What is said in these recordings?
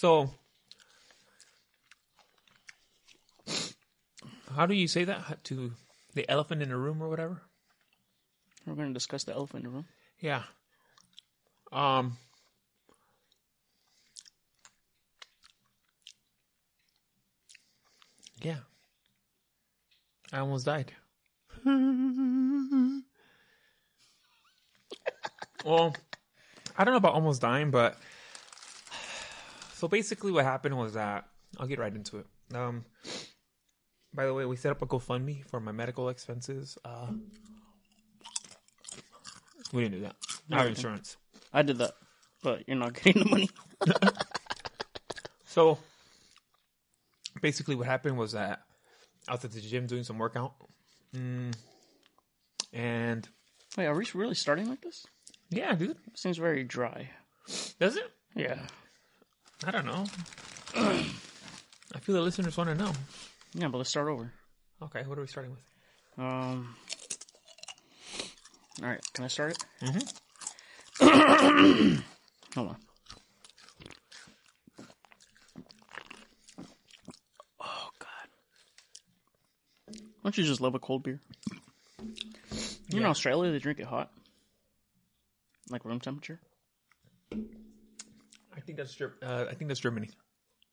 So, how do you say that to the elephant in the room or whatever? We're going to discuss the elephant in the room. Yeah. Um. Yeah. I almost died. well, I don't know about almost dying, but so basically what happened was that I'll get right into it. Um by the way, we set up a GoFundMe for my medical expenses. Uh we didn't do that. Our insurance. I did that, but you're not getting the money. So basically, what happened was that I was at the gym doing some workout, mm, and Wait, are we really starting like this? yeah, dude, Seems very dry. does it? Yeah. I don't know. I feel the listeners want to know. Yeah, but let's start over. Okay, what are we starting with? Um. All right, can I start it? Mm-hmm. Hold on. Oh God! Don't you just love a cold beer? You know, in Australia they drink it hot, like room temperature. I think that's Ger- uh, I think that's Germany,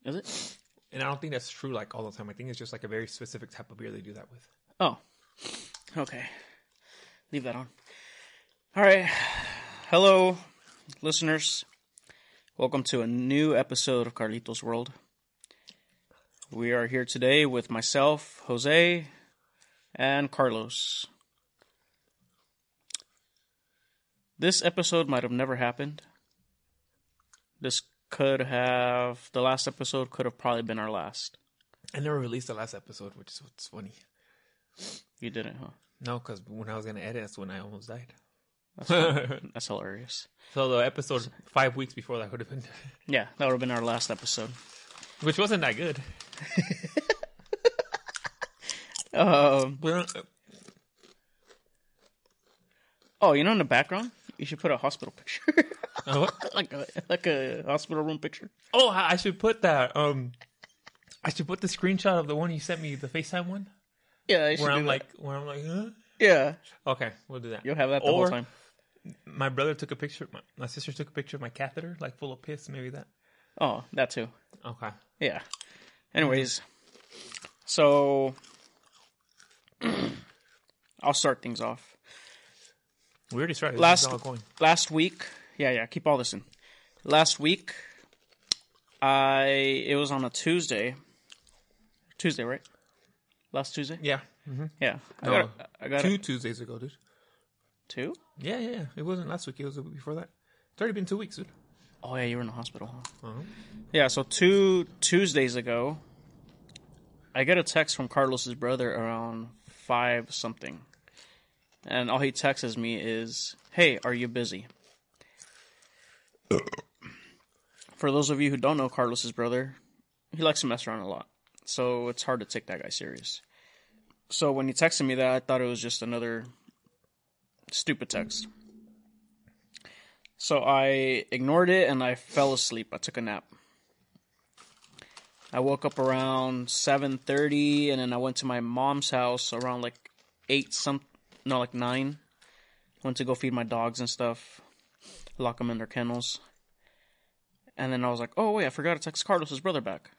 Is it? and I don't think that's true like all the time. I think it's just like a very specific type of beer they do that with. Oh, okay. Leave that on. All right. Hello, listeners. Welcome to a new episode of Carlitos World. We are here today with myself, Jose, and Carlos. This episode might have never happened. This could have, the last episode could have probably been our last. I never released the last episode, which is what's funny. You didn't, huh? No, because when I was gonna edit, that's when I almost died. That's hilarious. So the episode five weeks before that would have been, Yeah, that would have been our last episode. which wasn't that good. Um, uh, oh, you know, in the background, you should put a hospital picture, like a like a hospital room picture. Oh, I should put that. Um, I should put the screenshot of the one you sent me, the FaceTime one, Yeah, where I'm that. like, where I'm like, huh? yeah, Okay, we'll do that. you'll have that the whole time. My brother took a picture. My, my sister took a picture of my catheter, like full of piss. Maybe that. Oh, that too. Okay. Yeah. Anyways, so I'll start things off. We already started. Last- This is all going. Last week, yeah, yeah, keep all this in. Last week, I it was on a Tuesday. Tuesday, right? Last Tuesday. Yeah. Yeah, I got. I got Two two. Tuesdays ago, dude. two. Yeah, yeah, yeah. It wasn't last week. It was the week before that. It's already been two weeks, dude. Oh yeah, you were in the hospital. Huh? Uh-huh. Yeah, so two Tuesdays ago, I get a text from Carlos's brother around five something, and all he texts me is, "Hey, are you busy?" For those of you who don't know Carlos's brother, he likes to mess around a lot, so it's hard to take that guy serious. So when he texted me that, I thought it was just another stupid text. So I ignored it and I fell asleep. I took a nap. I woke up around 7:30 and then I went to my mom's house around like 8 some no like 9. Went to go feed my dogs and stuff. Lock them in their kennels. And then I was like, "Oh, wait, I forgot to text Carlos's brother back."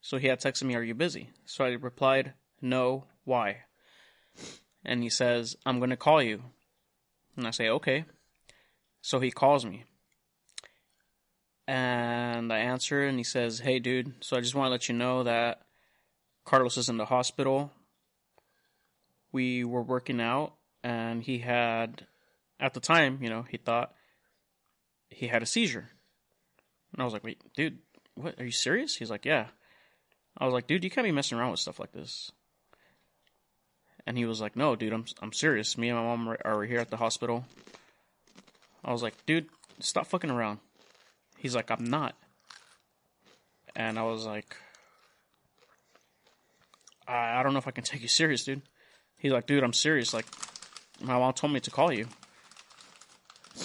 So he had texted me, "Are you busy?" So I replied, "No, why?" And he says, "I'm going to call you." And I say, "Okay." So he calls me. And I answer and he says, Hey dude, so I just want to let you know that Carlos is in the hospital. We were working out and he had at the time, you know, he thought he had a seizure. And I was like, Wait, dude, what are you serious? He's like, Yeah. I was like, dude, you can't be messing around with stuff like this. And he was like, No, dude, I'm I'm serious. Me and my mom are- here at the hospital. I was like, dude, stop fucking around. He's like, I'm not. And I was like, I, I don't know if I can take you serious, dude. He's like, dude, I'm serious. Like, my mom told me to call you.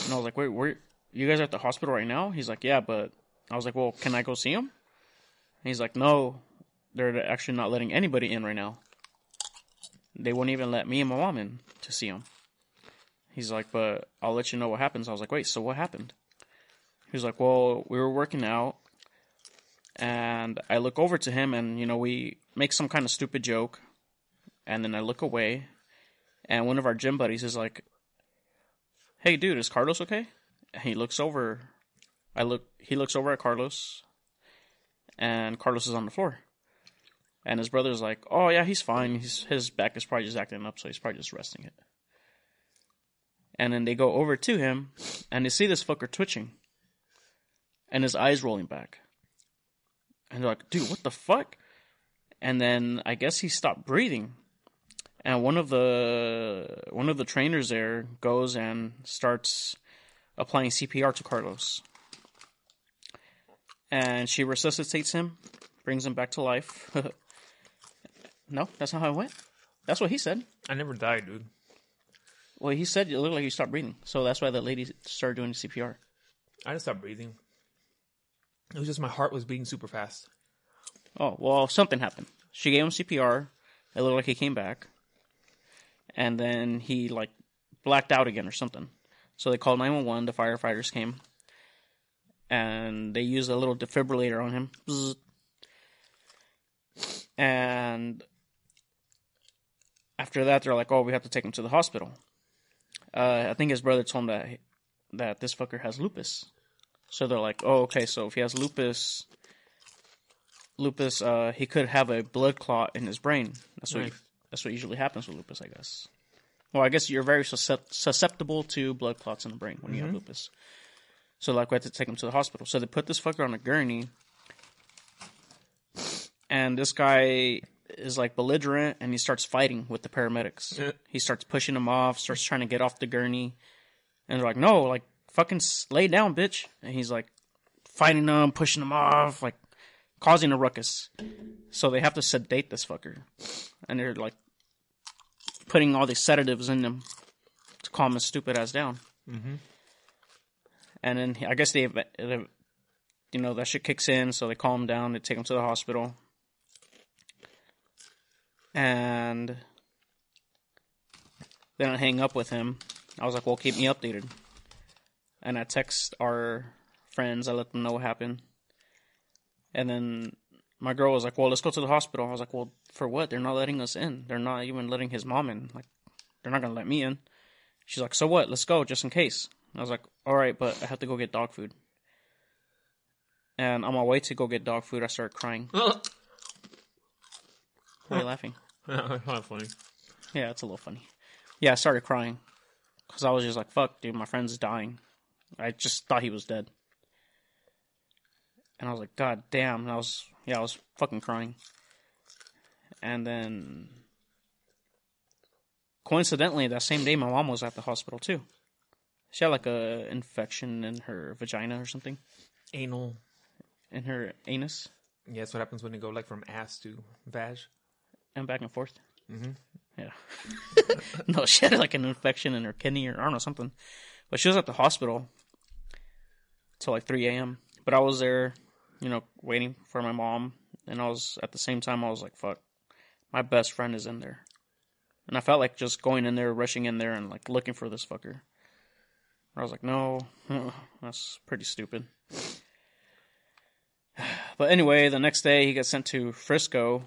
And I was like, wait, where? You guys are at the hospital right now? He's like, yeah, but I was like, well, can I go see him? And he's like, no, they're actually not letting anybody in right now. They won't even let me and my mom in to see him. He's like, but I'll let you know what happens. I was like, wait, so what happened? He was like, well, we were working out, and I look over to him, and you know, we make some kind of stupid joke, and then I look away, and one of our gym buddies is like, "Hey, dude, is Carlos okay?" And he looks over. I look. He looks over at Carlos, and Carlos is on the floor. And his brother's like, "Oh yeah, he's fine. He's, his back is probably just acting up, so he's probably just resting it." And then they go over to him, and they see this fucker twitching, and his eyes rolling back. And they're like, "Dude, what the fuck?" And then I guess he stopped breathing, and one of the one of the trainers there goes and starts applying CPR to Carlos. And she resuscitates him, brings him back to life. no, that's not how it went. That's what he said. I never died, dude. Well, he said it looked like you stopped breathing, so that's why the lady started doing CPR. I just stopped breathing. It was just my heart was beating super fast. Oh well, something happened. She gave him CPR. It looked like he came back, and then he like blacked out again or something. So they called nine one one. The firefighters came, and they used a little defibrillator on him. And after that, they're like, "Oh, we have to take him to the hospital." Uh, I think his brother told him that that this fucker has lupus. So they're like, "Oh, okay. So if he has lupus, lupus, uh, he could have a blood clot in his brain. That's what Nice. That's what usually happens with lupus, I guess. Well, I guess you're very susceptible to blood clots in the brain when you have mm-hmm. lupus. So like we had to take him to the hospital. So they put this fucker on a gurney, and this guy is like belligerent, and he starts fighting with the paramedics. Yeah. he starts pushing them off, starts trying to get off the gurney, and they're like, "No, like fucking lay down, bitch!" And he's like fighting them, pushing them off, like causing a ruckus. So they have to sedate this fucker, and they're like putting all these sedatives in them to calm his stupid ass down. Mm-hmm. And then I guess they, they, you know, that shit kicks in, so they calm him down. They take him to the hospital, and then I hang up with him. I was like, "Well, keep me updated." And I text our friends. I let them know what happened. And then my girl was like, "Well, let's go to the hospital." I was like, "Well, for what? They're not letting us in. They're not even letting his mom in. Like, they're not gonna let me in." She's like, "So what? Let's go, just in case." I was like, "All right, but I have to go get dog food." And on my way to go get dog food, I started crying. Why are you laughing? Yeah, That's not funny. Yeah, it's a little funny. Yeah, I started crying because I was just like, "Fuck, dude, my friend's dying." I just thought he was dead, and I was like, "God damn!" And I was, yeah, I was fucking crying. And then, coincidentally, that same day, my mom was at the hospital too. She had like a infection in her vagina or something, Anal. in her anus, Yeah, that's what happens when you go like from ass to vag. and back and forth. Mm-hmm. Yeah. no, she had like an infection in her kidney or I don't know something, but she was at the hospital till like 3 a.m. But I was there, you know, waiting for my mom, and I was at the same time I was like, "Fuck, my best friend is in there," and I felt like just going in there, rushing in there, and like looking for this fucker. I was like, "No, that's pretty stupid." But anyway, the next day he gets sent to Frisco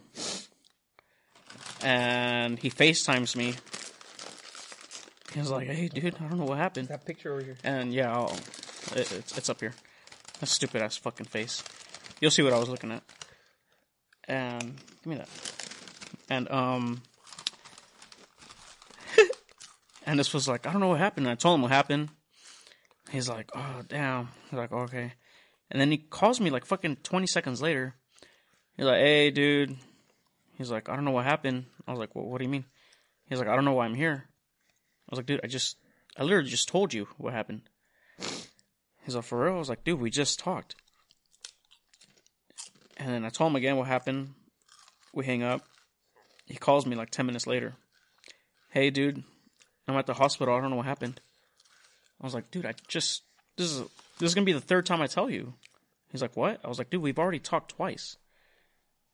and he FaceTimes me. He was like, "Hey, dude, I don't know what happened." That picture over here. And yeah, I'll, it, it's it's up here. That stupid ass fucking face. You'll see what I was looking at. And give me that. And um, and this was like, I don't know what happened. And I told him what happened. He's like, "Oh damn." He's like, "Okay." And then he calls me like fucking twenty seconds later. He's like, "Hey, dude." He's like, "I don't know what happened." I was like, well, "What do you mean?" He's like, "I don't know why I'm here." I was like, "Dude, I just, I literally just told you what happened." He's like, "For real?" I was like, "Dude, we just talked." And then I told him again what happened. We hang up. He calls me like ten minutes later. Hey, dude, I'm at the hospital. I don't know what happened. I was like, dude, I just this is this is gonna be the third time I tell you. He's He's like, what? I was like, dude, we've already talked twice.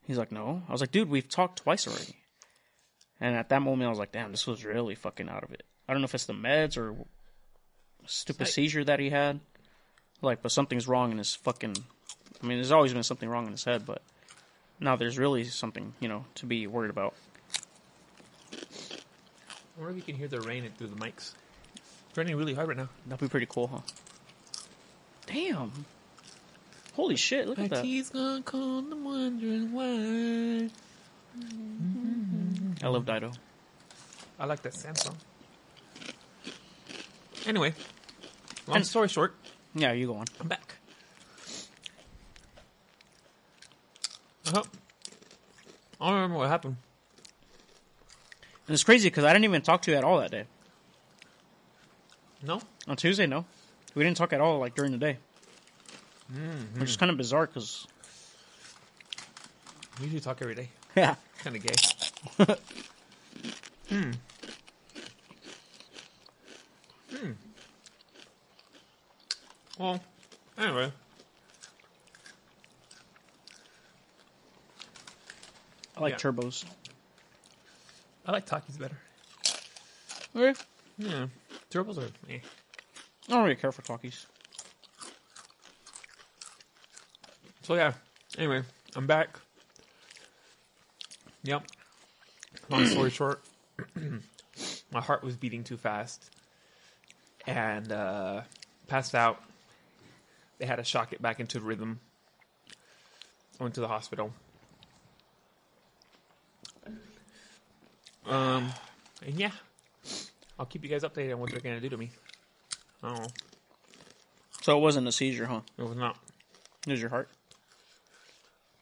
He's like, no. I was like, dude, we've talked twice already. And at that moment, I was like, damn, this was really fucking out of it. I don't know if it's the meds or stupid Like- seizure that he had. Like, but something's wrong in his fucking. I mean, there's always been something wrong in his head, but now there's really something, you know, to be worried about. I wonder if you can hear the rain through the mics. It's raining really hard right now. That'd be pretty cool, huh? Damn. Holy shit, look at that. tea's gone cold, I'm wondering why. I love Dido. I like that Stan song. Anyway, long And- story short, Yeah, you go on. I'm back. Uh-huh. I don't remember what happened. And it's crazy because I didn't even talk to you at all that day. No? On Tuesday, no. We didn't talk at all, like, during the day. Which is kind of bizarre because. We usually talk every day. Yeah. Kind of gay. hmm. Hmm. Well, anyway. I like Yeah. turbos. I like Takis better. Okay. Yeah. Turbos are eh. I don't really care for Takis. So yeah. Anyway, I'm back. Yep. Long story short, my heart was beating too fast, and uh, passed out. They had to shock it back into rhythm. I went to the hospital. Um, and yeah, I'll keep you guys updated on what they're gonna do to me. I. So it wasn't a seizure, huh? It was not. It was your heart.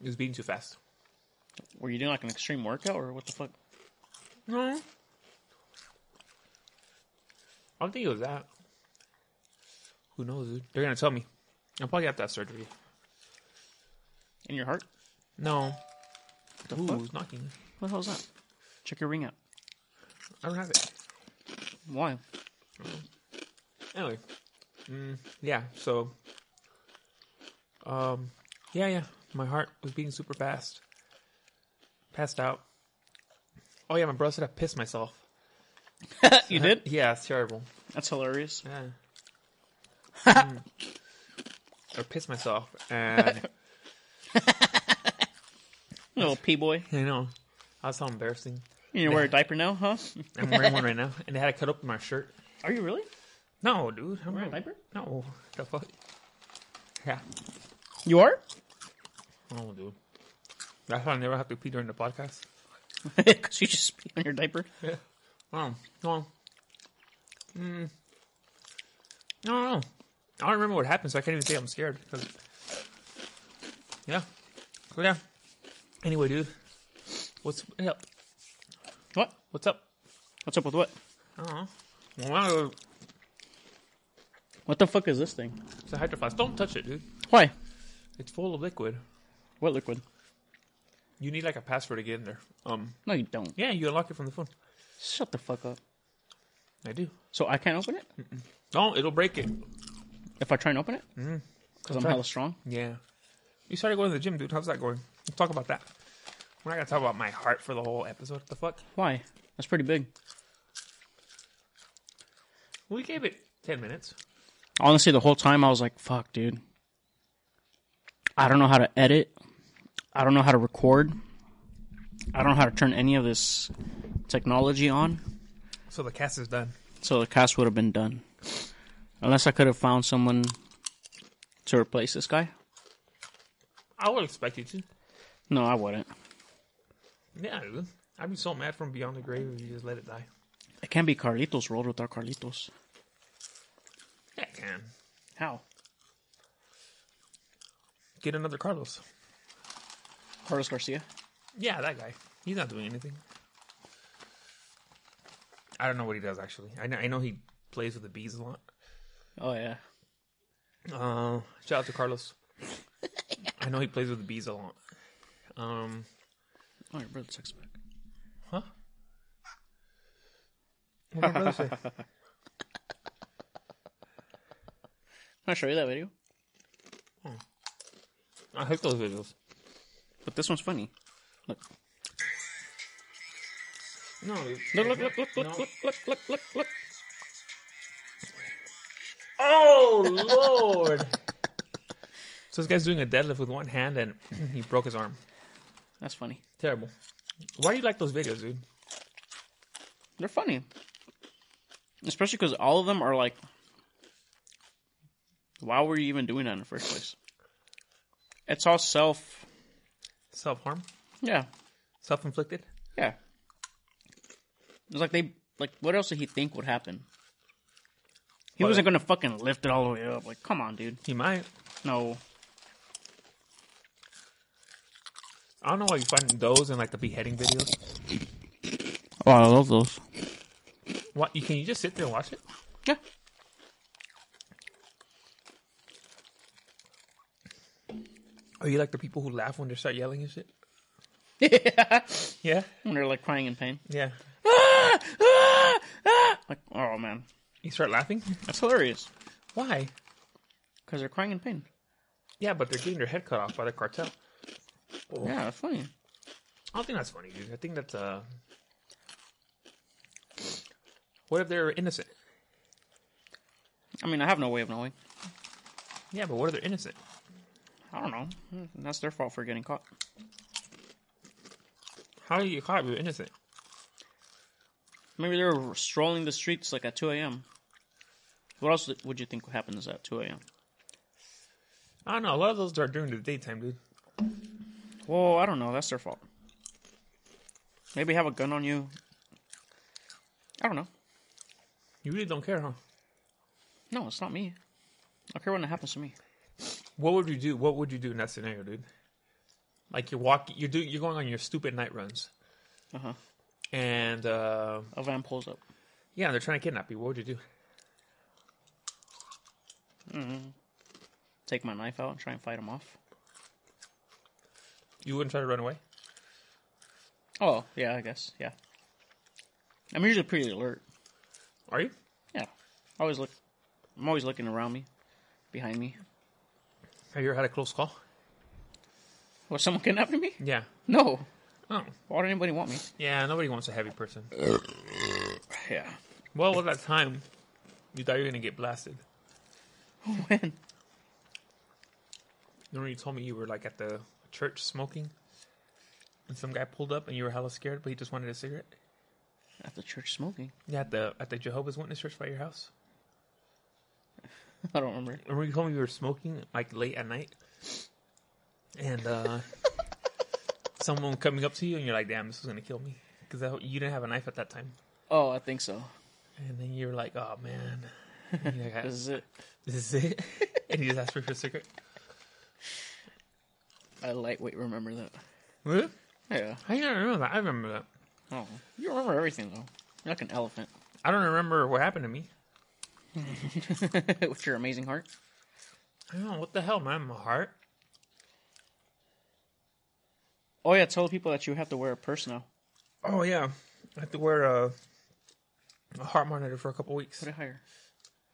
It was beating too fast. Were you doing like an extreme workout or what the fuck? No. I don't think it was that. Who knows, dude? They're gonna tell me. I'll probably have to have surgery. In your heart? No. What the Ooh, fuck? who's knocking? What the hell's that? Check your ring out. I don't have it. Why? Anyway. Mm, yeah, so. Um, yeah, yeah. My heart was beating super fast. Passed out. Oh, yeah, my brother said I pissed myself. you did? Yeah, it's terrible. That's hilarious. Yeah. Mm. I pissed myself, and Little pee boy. you know, I was so embarrassing. You gonna wear a diaper now, huh? I'm wearing one right now, and they had to cut open my shirt. Are you really? No, dude, I'm Wearing a diaper? No, the fuck. Yeah. You are? Oh, dude. That's why I never have to pee during the podcast. Because you just pee on your diaper. Yeah. Oh, no. Mm. No, no, no. I don't remember what happened, so I can't even say I'm scared. 'cause- Yeah. So, yeah. Anyway, dude. What's up? What? What's up? What's up with what? I don't know. What the fuck is this thing? it's a hydro flask. Don't touch it, dude. Why? It's full of liquid. What liquid? You need like a password to get in there. Um, No, you don't. yeah, you unlock it from the phone. Shut the fuck up. I do. So I can't open it? No, it'll break it. If I try and open it? Mm-hmm. Because I'm Try. hella strong. Yeah. You started going to the gym, dude. How's that going? Let's talk about that. We're not gonna talk about my heart for the whole episode. What the fuck? Why? That's pretty big. We gave it ten minutes. Honestly, the whole time I was like, fuck, dude. I don't know how to edit. I don't know how to record. I don't know how to turn any of this technology on. So the cast is done. So the cast would have been done. Unless I could have found someone to replace this guy. I would expect you to. No, I wouldn't. Yeah. I'd be so mad from beyond the grave if you just let it die. It can't be Carlitos World without Carlitos. Yeah, it can. How? Get another Carlos. Carlos Garcia? Yeah, that guy. He's not doing anything. I don't know what he does actually. I know, I know he plays with the bees a lot. Oh, yeah. Uh, shout out to Carlos. I know he plays with the bees a lot. Um, Oh, your brother texts back. huh? What did my brother say? Can I show you that video? I hate those videos. But this one's funny. Look, No, dude. look, look, look, look, look, look, look, look, look, look. Oh lord! so this guy's doing a deadlift with one hand and he broke his arm. That's funny. Terrible. Why do you like those videos, dude? They're funny, especially because all of them are like, why were you even doing that in the first place? It's all self. Self harm, Yeah, self inflicted. yeah. It's like they like. What else did he think would happen? He What? wasn't gonna fucking lift it all the way up. Like, come on, dude. He might. No. I don't know why you find those in like the beheading videos. Oh, I love those. What? You can you just sit there and watch it? Yeah. Are you like the people who laugh when they start yelling and shit? yeah. Yeah, When they're like crying in pain. yeah. Ah! Ah! Ah! Like, oh man, You start laughing. that's hilarious. Why? Because they're crying in pain. Yeah, but they're getting their head cut off by the cartel. Yeah, that's funny. I don't think that's funny, dude. I think that's uh. What if they're innocent? I mean, I have no way of knowing. Yeah, but what if they're innocent? I don't know. That's their fault for getting caught. How do you get caught if you're innocent? Maybe they were strolling the streets like at 2 a.m. What else would you think happens at 2 a.m.? I don't know. A lot of those are during the daytime, dude. Well, I don't know. That's their fault. Maybe have a gun on you. I don't know. You really don't care, huh? No, it's not me. I care when it happens to me. What would you do? What would you do in that scenario, dude? Like you're walking, you're doing, you're going on your stupid night runs, Uh huh. And uh, A van pulls up. yeah, they're trying to kidnap you. What would you do? Take my knife out and try and fight them off. You wouldn't try to run away? Oh, yeah, I guess. Yeah. I'm usually pretty alert. Are you? Yeah. Always look. I'm always looking around me, behind me. Have you ever had a close call? Was someone kidnapping me? Yeah. No. Oh, Why would anybody want me? yeah. Nobody wants a heavy person. Yeah. Well, at that time, you thought you were gonna get blasted. when? Remember you told me you were like at the church smoking, and some guy pulled up and you were hella scared, but he just wanted a cigarette. At the church smoking. Yeah, at the at the Jehovah's Witness church by your house. I don't remember. Remember you told me you were smoking like late at night, and uh, someone coming up to you and you're like, "Damn, this is gonna kill me," because you didn't have a knife at that time. Oh, I think so. And then you're like, "Oh man, like, This is it. this is it," and you just asked for a cigarette. I lightweight remember that. Really? Yeah. I don't remember that. I remember that. Oh, you remember everything though. You're like an elephant I don't remember what happened to me. with your amazing heart. I don't know what the hell, man. My heart. Oh yeah, tell people that you have to wear a purse now. Oh yeah, I have to wear a, a heart monitor for a couple weeks. Put it higher.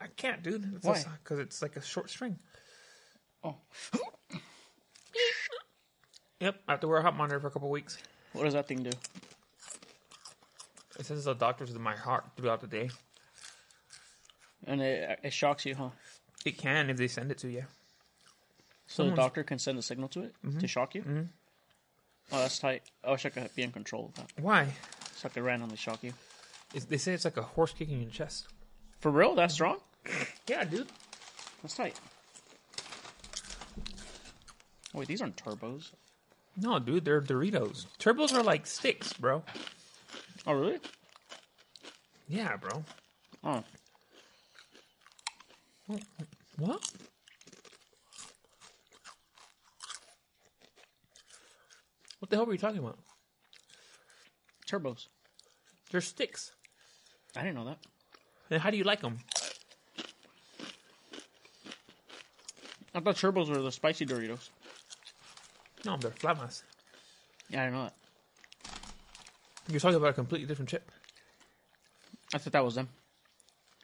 I can't, dude. It's Why? Because it's like a short string. Oh, Yep, I have to wear a heart monitor for a couple weeks. what does that thing do? It sends the doctors to my heart throughout the day. And it, it shocks you, huh? It can if they send it to you. So the doctor can send a signal to it to shock you. Mm-hmm. Oh, that's tight. I wish I could be in control of that. Why? So I could randomly shock you. It's, they say it's like a horse kicking your chest. For real? That's strong? Yeah, dude. That's tight. Oh, wait, these aren't turbos. No, dude, they're Doritos. Turbos are like sticks, bro. Oh, really? Yeah, bro. Oh, What? What the hell were you talking about? turbos. They're sticks. I didn't know that. And how do you like them? I thought turbos were the spicy Doritos. No, they're flamas. Yeah, I didn't know that. You're talking about a completely different chip. I thought that was them.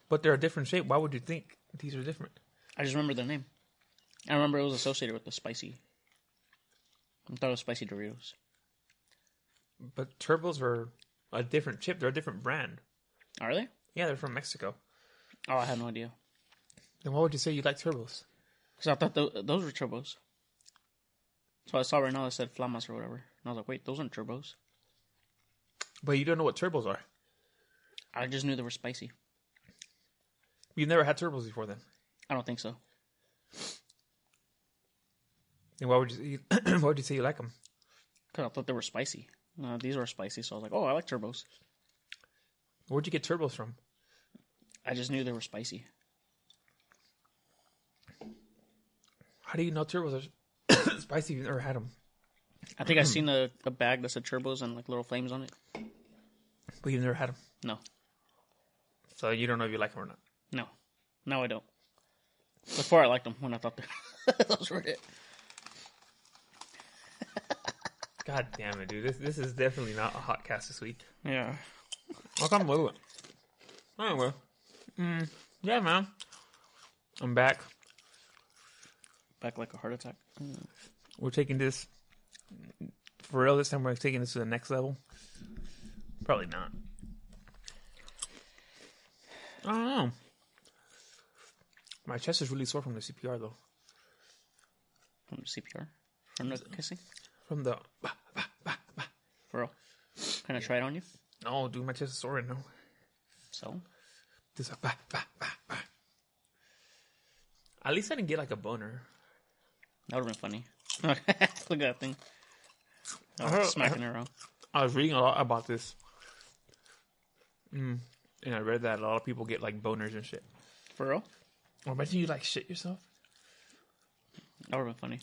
But they're a different shape. Why would you think these are different? I just remember the name. I remember it was associated with the spicy I thought it was spicy Doritos. But turbos are a different chip. They're a different brand. Are they? Yeah, they're from Mexico. Oh, I had no idea. Then why would you say you like turbos? Because I thought th- those were turbos. So I saw right now that said Flamas or whatever. And I was like, wait, those aren't turbos. But you don't know what turbos are. I just knew they were spicy. You've never had turbos before, then. I don't think so. Then why would you? why would you say you like them? Because I thought they were spicy. No, these were spicy. So I was like, oh, I like turbos. Where'd you get turbos from? I just knew they were spicy. How do you know turbos are spicy? if You've never had them, I think I've seen a, a bag that said turbos and like little flames on it. but you've never had them, No, so you don't know if you like them or not. no, no, I don't. Before I liked them when I thought they- those were it. God damn it, dude! This this is definitely not a hot cast this week. Yeah. I'll come with it. Anyway, mm, yeah, man, I'm back. Back like a heart attack. We're taking this for real this time. We're taking this to the next level. Probably not. I don't know. My chest is really sore from the CPR though. From the CPR. From the kissing. From the For real. Can I try it on you? no, dude, my chest is sore right now. So? This a bah, bah, bah, bah. At least I didn't get like a boner. That would have been funny. Look at that thing. Oh, heard- smacking it around. I was reading a lot about this. Mm. And I read that a lot of people get like boners and shit. For real? Or imagine you like shit yourself. That would have been funny.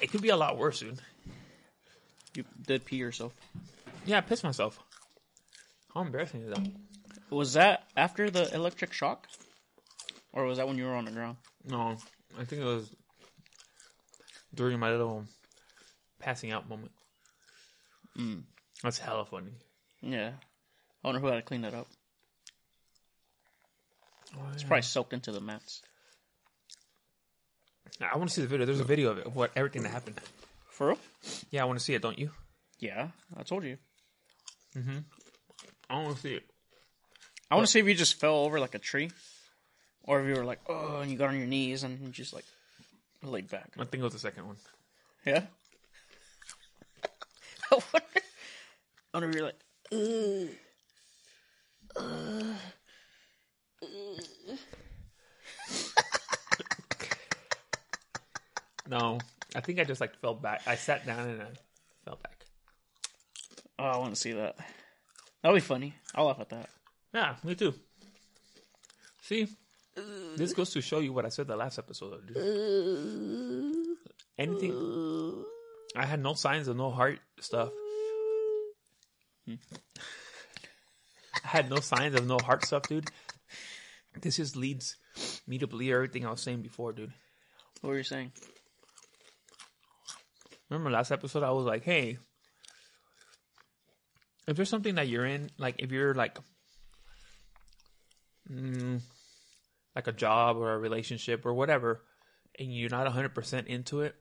It could be a lot worse, dude. You did pee yourself. Yeah, I pissed myself. How embarrassing is that? Was that after the electric shock? Or was that when you were on the ground? No, I think it was during my little passing out moment. Mm. That's hella funny. Yeah. I wonder who had to clean that up. Oh, It's probably soaked into the mats. I want to see the video. There's a video of it, of what everything that happened. For real? Yeah, I want to see it. Don't you? Yeah, I told you. Mm-hmm. I want to see it. I want to see if you just fell over like a tree, or if you were like, oh, and you got on your knees and you just like laid back. I think it was the second one. Yeah. I wonder, I wonder if you're like, No, I think I just like fell back. I sat down and I fell back. oh, I want to see that. That'll be funny. I'll laugh at that. Yeah, me too. See, this goes to show you what I said the last episode. Dude. Anything. I had no signs of no heart stuff. I had no signs of no heart stuff, dude. This just leads me to believe everything I was saying before, dude. What were you saying? Remember last episode? I was like, hey, if there's something that you're in, like if you're like, mm, like a job or a relationship or whatever, and you're not 100% into it,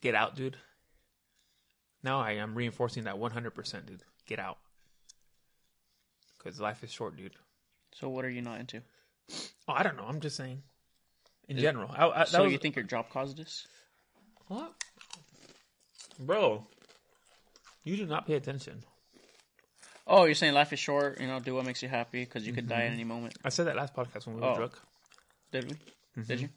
get out, dude. Now I am reinforcing that 100%, dude. Get out. Because life is short, dude. So what are you not into? Oh, I don't know. I'm just saying. In general. I, I, that So was, you think your job caused this? What? Bro, you do not pay attention. Oh, you're saying life is short. You know, do what makes you happy because you could die at any moment. I said that last podcast when we were Oh. drunk. Did we? Did you?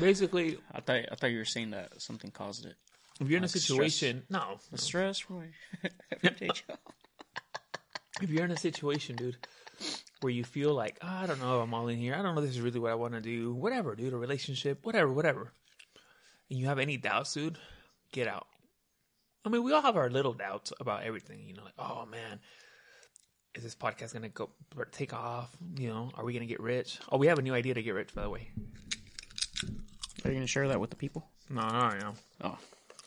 Basically, I thought I thought you were saying that something caused it. if you're in a Like stress. situation, no, The stress, Roy. Everyday job. if you're in a situation, dude, where you feel like "Ah, I don't know, I'm all in here. I don't know, this is really what I want to do. Whatever, dude, a relationship, whatever, whatever. And you have any doubts, dude, get out. I mean, we all have our little doubts about everything. You know, like, oh man, is this podcast gonna go take off? You know, are we gonna get rich? Oh, we have a new idea to get rich, by the way. Are you gonna share that with the people? No, no, no, Oh,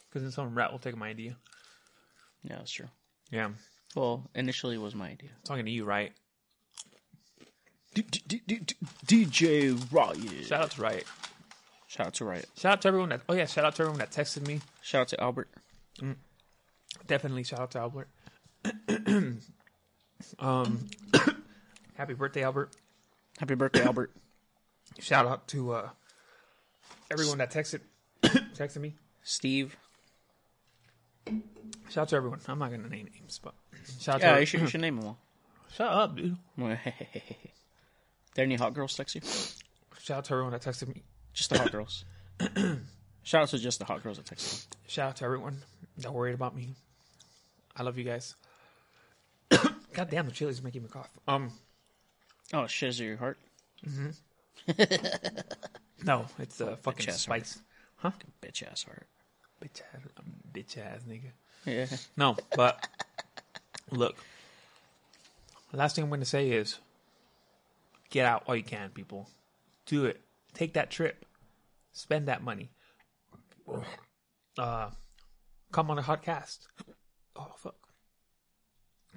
because then some rat will take my idea. yeah, that's true. Yeah, Well, initially it was my idea. talking to you, right? DJ Riot. Shout out to Riot. Shout out to Riot. Shout out to everyone that. Oh yeah, shout out to everyone that texted me. Shout out to Albert. Definitely shout out to Albert. um, happy birthday, Albert. Happy birthday, Albert. Shout out to uh, everyone that texted texted me. Steve. Shout out to everyone. I'm not gonna name names, but shout out Yeah, to you should, you should name them all. shut up, dude. there any hot girls text you? Shout out to everyone that texted me. Just the hot girls. Shout out to just the hot girls that Texas. Shout out to everyone that worried about me. I love you guys. God damn, the chili's making me cough. Um, Oh, shit, is it your heart? no, it's uh, fucking bitch-ass spice. Bitch ass heart. Bitch ass, um, bitch ass nigga. Yeah. No, but look. Last thing I'm going to say is get out while you can, people. Do it. Take that trip. Spend that money. Uh, come on a hot cast. Oh fuck.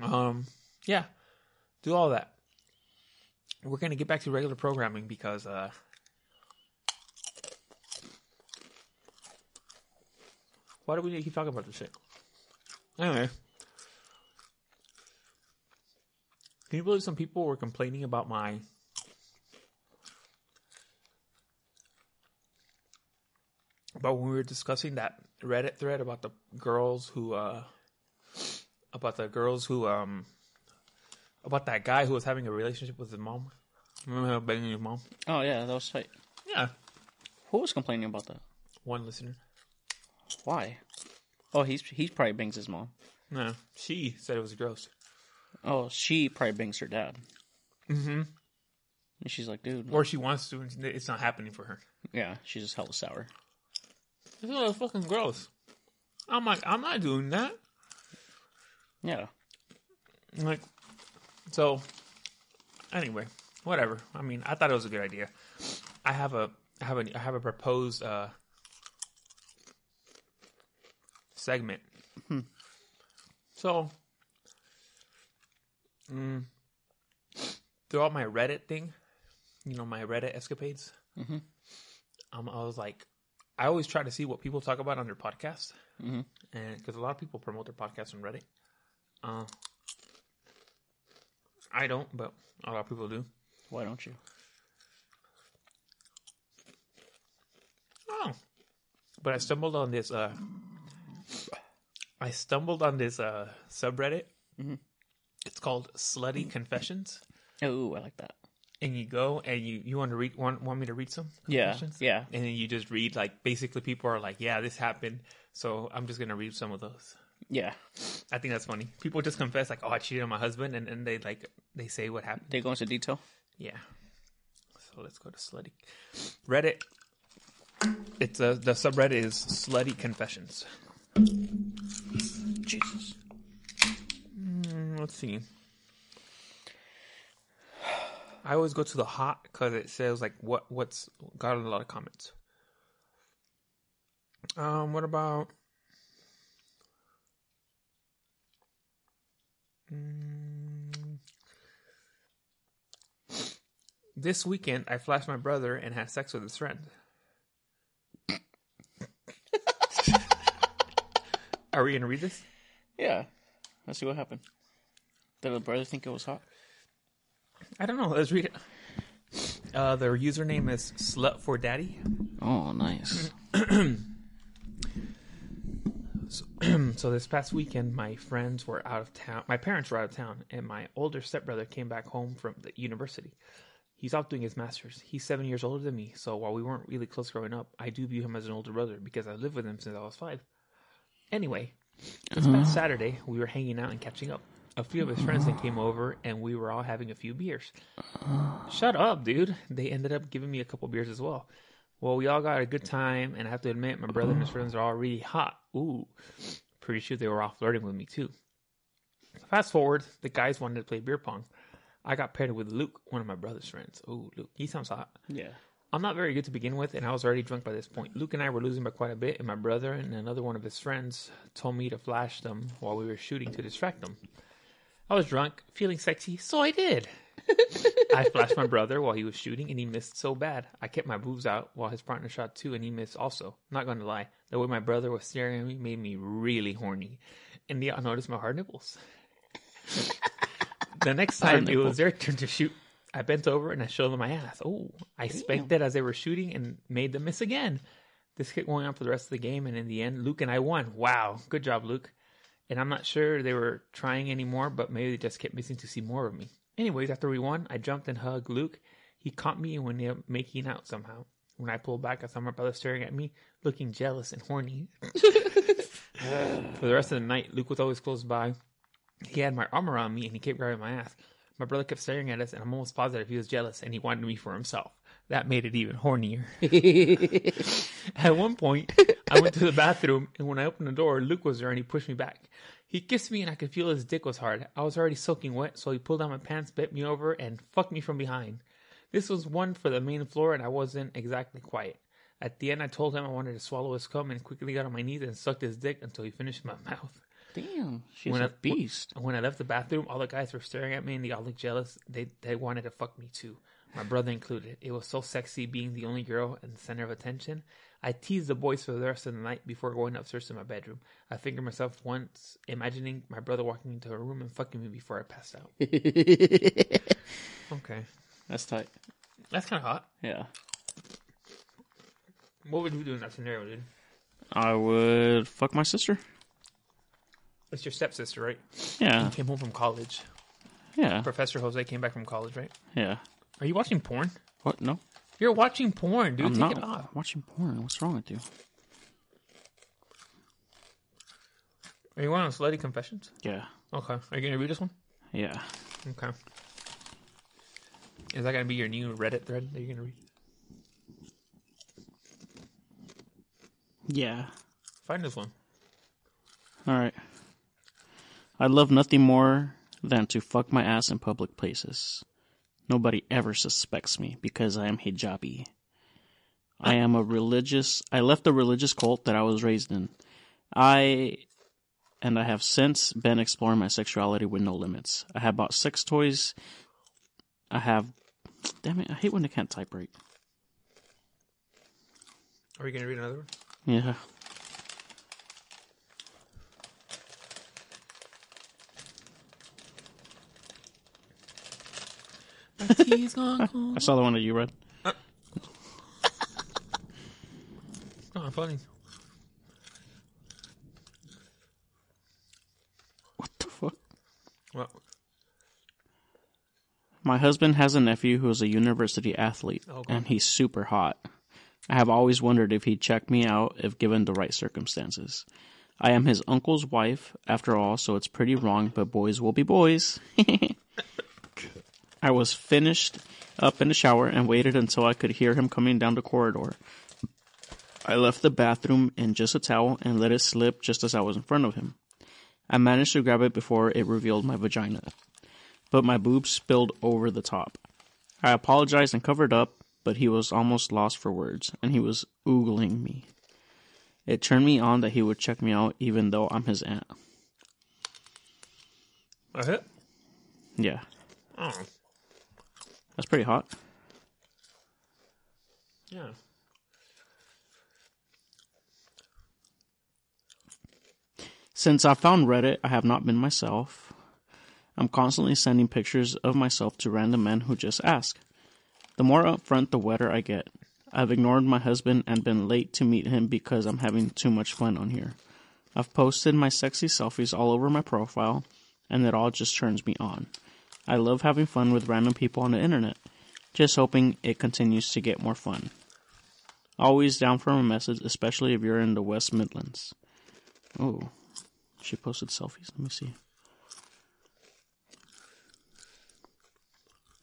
Um, yeah. Do all that. We're gonna get back to regular programming because uh. Why do we need to keep talking about this shit? Anyway. Can you believe some people were complaining about my about when we were discussing that Reddit thread about the girls who uh about the girls who um about that guy who was having a relationship with his mom. Remember him banging his mom? Oh, yeah, that was tight. Yeah. Who was complaining about that? One listener. Why? Oh, he's he probably bangs his mom. No. She said it was gross. Oh, she probably bangs her dad. Mm-hmm. And she's like, dude. Or she wants to and it's not happening for her. Yeah, she's just hella sour. This is fucking gross. I'm like, I'm not doing that. Yeah. Like, so, anyway, whatever. I mean, I thought it was a good idea. I have a, I have a, I have a proposed uh, segment. So, mm, throughout my Reddit thing, you know, my Reddit escapades, Mhm. um, I was like, I always try to see what people talk about on their podcast, Mhm. and because a lot of people promote their podcasts on Reddit. Uh, I don't, but a lot of people do. Why don't you? Oh, but I stumbled on this. Uh, I stumbled on this uh, subreddit. Mhm. It's called Slutty Confessions, Oh, I like that. And you go and you you want to read want want me to read some Yeah. confessions? Yeah. and then you just read like basically people are like, yeah, this happened, so I'm just gonna read some of those. Yeah. I think that's funny. People just confess like, oh, I cheated on my husband, and then they like they say what happened. They go into detail. Yeah. So let's go to slutty Reddit. It's a the subreddit is slutty confessions. Jesus. Mm, let's see. I always go to the hot because it says like what what's got a lot of comments. Um, what about? Mm, this weekend, I flashed my brother and had sex with his friend. Are we gonna read this? Yeah. Let's see what happened. Did the brother think it was hot? I don't know. Let's read it. Uh, their username is slut for daddy. Oh, nice. so this past weekend, my friends were out of town. My parents were out of town, and my older stepbrother came back home from the university. He's off doing his master's. He's seven years older than me, so while we weren't really close growing up, I do view him as an older brother because I lived with him since I was five. Anyway, this past Saturday, we were hanging out and catching up. A few of his friends then came over, and we were all having a few beers. Shut up, dude. They ended up giving me a couple beers as well. Well, we all got a good time, and I have to admit, my brother and his friends are all really hot. Ooh, pretty sure they were all flirting with me too. Fast forward, the guys wanted to play beer pong. I got paired with Luke, one of my brother's friends. Ooh, Luke, he sounds hot. Yeah. I'm not very good to begin with, and I was already drunk by this point. Luke and I were losing by quite a bit, and my brother and another one of his friends told me to flash them while we were shooting to distract them. I was drunk, feeling sexy, so I did. I flashed my brother while he was shooting, and he missed so bad. I kept my boobs out while his partner shot too, and he missed also. Not gonna lie, the way my brother was staring at me made me really horny. And yeah, I noticed my hard nipples. the next time it was their turn to shoot, I bent over and I showed them my ass. Oh, I spanked it as they were shooting and made them miss again. This kept going on for the rest of the game, and in the end, Luke and I won. Wow, good job, Luke. And I'm not sure they were trying anymore, but maybe they just kept missing to see more of me. Anyways, after we won, I jumped and hugged Luke. He caught me when they were making out somehow. When I pulled back, I saw my brother staring at me, looking jealous and horny. For the rest of the night, Luke was always close by. He had my arm around me and he kept grabbing my ass. My brother kept staring at us, and I'm almost positive he was jealous and he wanted me for himself. That made it even hornier. At one point, I went to the bathroom, and when I opened the door, Luke was there and he pushed me back. He kissed me, and I could feel his dick was hard. I was already soaking wet, so he pulled down my pants, bent me over, and fucked me from behind. This was one for the main floor, and I wasn't exactly quiet. At the end, I told him I wanted to swallow his cum and quickly got on my knees and sucked his dick until he finished my mouth. Damn, she's When a I- beast. When I left the bathroom, all the guys were staring at me and they all looked jealous. They they wanted to fuck me too, my brother included. It was so sexy being the only girl and the center of attention. I teased the boys for the rest of the night before going upstairs to my bedroom. I fingered myself once, imagining my brother walking into a room and fucking me before I passed out. Okay, That's tight. that's kind of hot. Yeah. What would you do in that scenario, dude? I would fuck my sister. It's your stepsister, right? Yeah. Came home from college. Yeah. Professor Jose came back from college, right? Yeah. Are you watching porn? What? No. You're watching porn, dude. I'm Take not it off. watching porn. What's wrong with you? Are you on slutty confessions? Yeah. Okay. Are you gonna read this one? Yeah. Okay. Is that gonna be your new Reddit thread that you're gonna read? Yeah. Find this one. All right. I love nothing more than to fuck my ass in public places. Nobody ever suspects me because I am hijabi. I ah. am a religious. I left the religious cult that I was raised in. I and I have since been exploring my sexuality with no limits. I have bought sex toys. I have. Damn it! I hate when I can't type right. Are you gonna read another one? Yeah. My tea's gone cold. I saw the one that you read. Not oh, funny. What the fuck? Well, My husband has a nephew who is a university athlete, Okay. and he's super hot. I have always wondered if he'd check me out if given the right circumstances. I am his uncle's wife, after all, so it's pretty wrong, but boys will be boys. I was finished up in the shower and waited until I could hear him coming down the corridor. I left the bathroom in just a towel and let it slip just as I was in front of him. I managed to grab it before it revealed my vagina but my boobs spilled over the top. I apologized and covered up, but he was almost lost for words, and he was oogling me. It turned me on that he would check me out even though I'm his aunt. a hit. Yeah, Oh, that's pretty hot. yeah. Since I found Reddit, I have not been myself. I'm constantly sending pictures of myself to random men who just ask. The more upfront, the wetter I get. I've ignored my husband and been late to meet him because I'm having too much fun on here. I've posted my sexy selfies all over my profile, and it all just turns me on. I love having fun with random people on the internet, just hoping it continues to get more fun. Always down for a message, especially if you're in the West Midlands. Oh, she posted selfies. Let me see.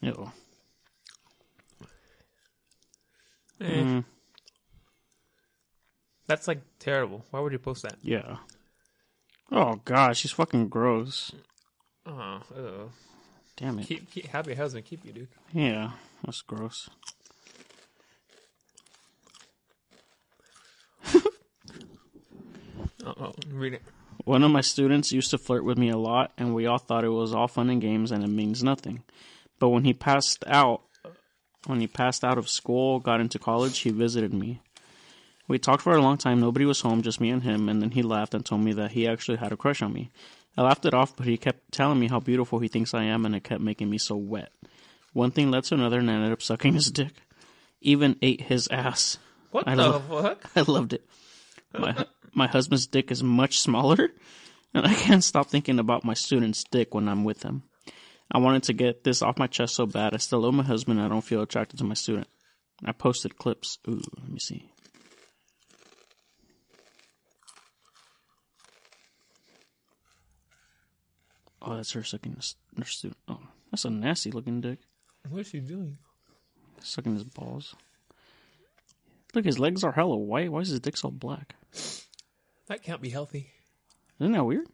Ew. Eh, Mm, That's like terrible. Why would you post that? yeah. Oh god, she's fucking gross. Oh, ew. Damn it. keep, keep your husband keep you, dude. Yeah, that's gross. Oh, read it. One of my students used to flirt with me a lot, and we all thought it was all fun and games and it means nothing. But when he passed out, when he passed out of school, got into college, he visited me. We talked for a long time. Nobody was home, just me and him. And then he laughed and told me that he actually had a crush on me. I laughed it off, but he kept telling me how beautiful he thinks I am, and it kept making me so wet. One thing led to another, and I ended up sucking his dick. Even ate his ass. What I the love- fuck? I loved it. My my husband's dick is much smaller, and I can't stop thinking about my student's dick when I'm with him. I wanted to get this off my chest so bad. I still love my husband. and I don't feel attracted to my student. I posted clips. Ooh, let me see. Oh, that's her sucking his, her student. Oh, that's a nasty looking dick. What is she doing? Sucking his balls. Look, his legs are hella white. Why is his dick so black? That can't be healthy. Isn't that weird?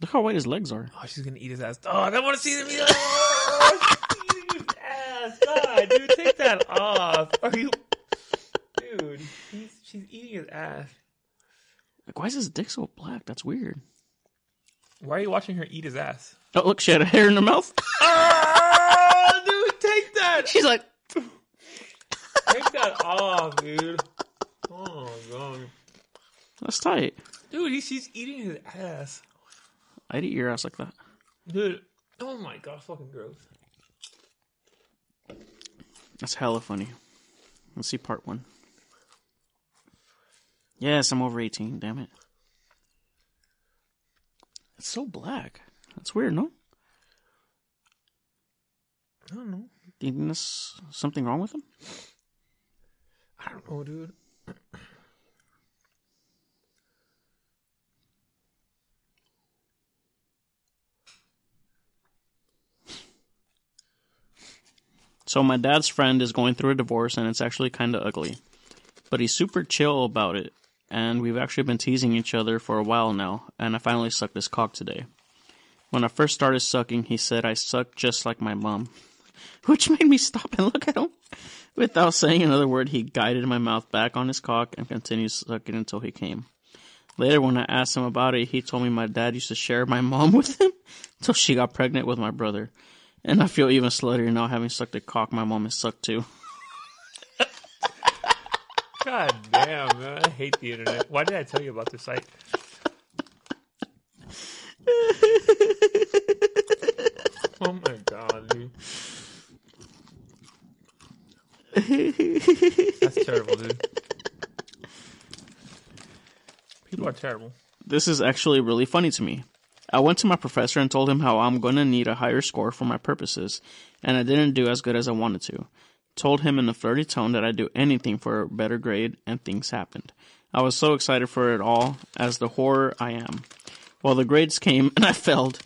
Look how white his legs are. Oh, she's gonna eat his ass. Dog, I don't want to see them eat. Oh, she's eating his ass. God, dude, take that off. Are you, dude? He's, she's eating his ass. Like, why is his dick so black? That's weird. Why are you watching her eat his ass? Oh, look, she had a hair in her mouth. Oh, dude, take that. She's like, Take that off, dude. Oh god, that's tight. dude, he, she's eating his ass, I'd eat your ass like that. dude. Oh my god, fucking gross. That's hella funny. Let's see part one. Yes, I'm over 18. Damn it. It's so black. That's weird, no? I don't know. Do you think there's something wrong with him? I don't know, dude. So my dad's friend is going through a divorce and it's actually kind of ugly. But he's super chill about it and we've actually been teasing each other for a while now and I finally sucked his cock today. When I first started sucking, he said I suck just like my mom, which made me stop and look at him. Without saying another word, he guided my mouth back on his cock and continued sucking until he came. Later, when I asked him about it, he told me my dad used to share my mom with him until she got pregnant with my brother. And I feel even sluttier now having sucked a cock my mom has sucked too. God damn, man. I hate the internet. Why did I tell you about this site? Oh my god, dude. That's terrible, dude. People are terrible. This is actually really funny to me. I went to my professor and told him how I'm gonna need a higher score for my purposes, and I didn't do as good as I wanted to. Told him in a flirty tone that I'd do anything for a better grade, and things happened. I was so excited for it all, as the horror I am. Well, the grades came and I failed.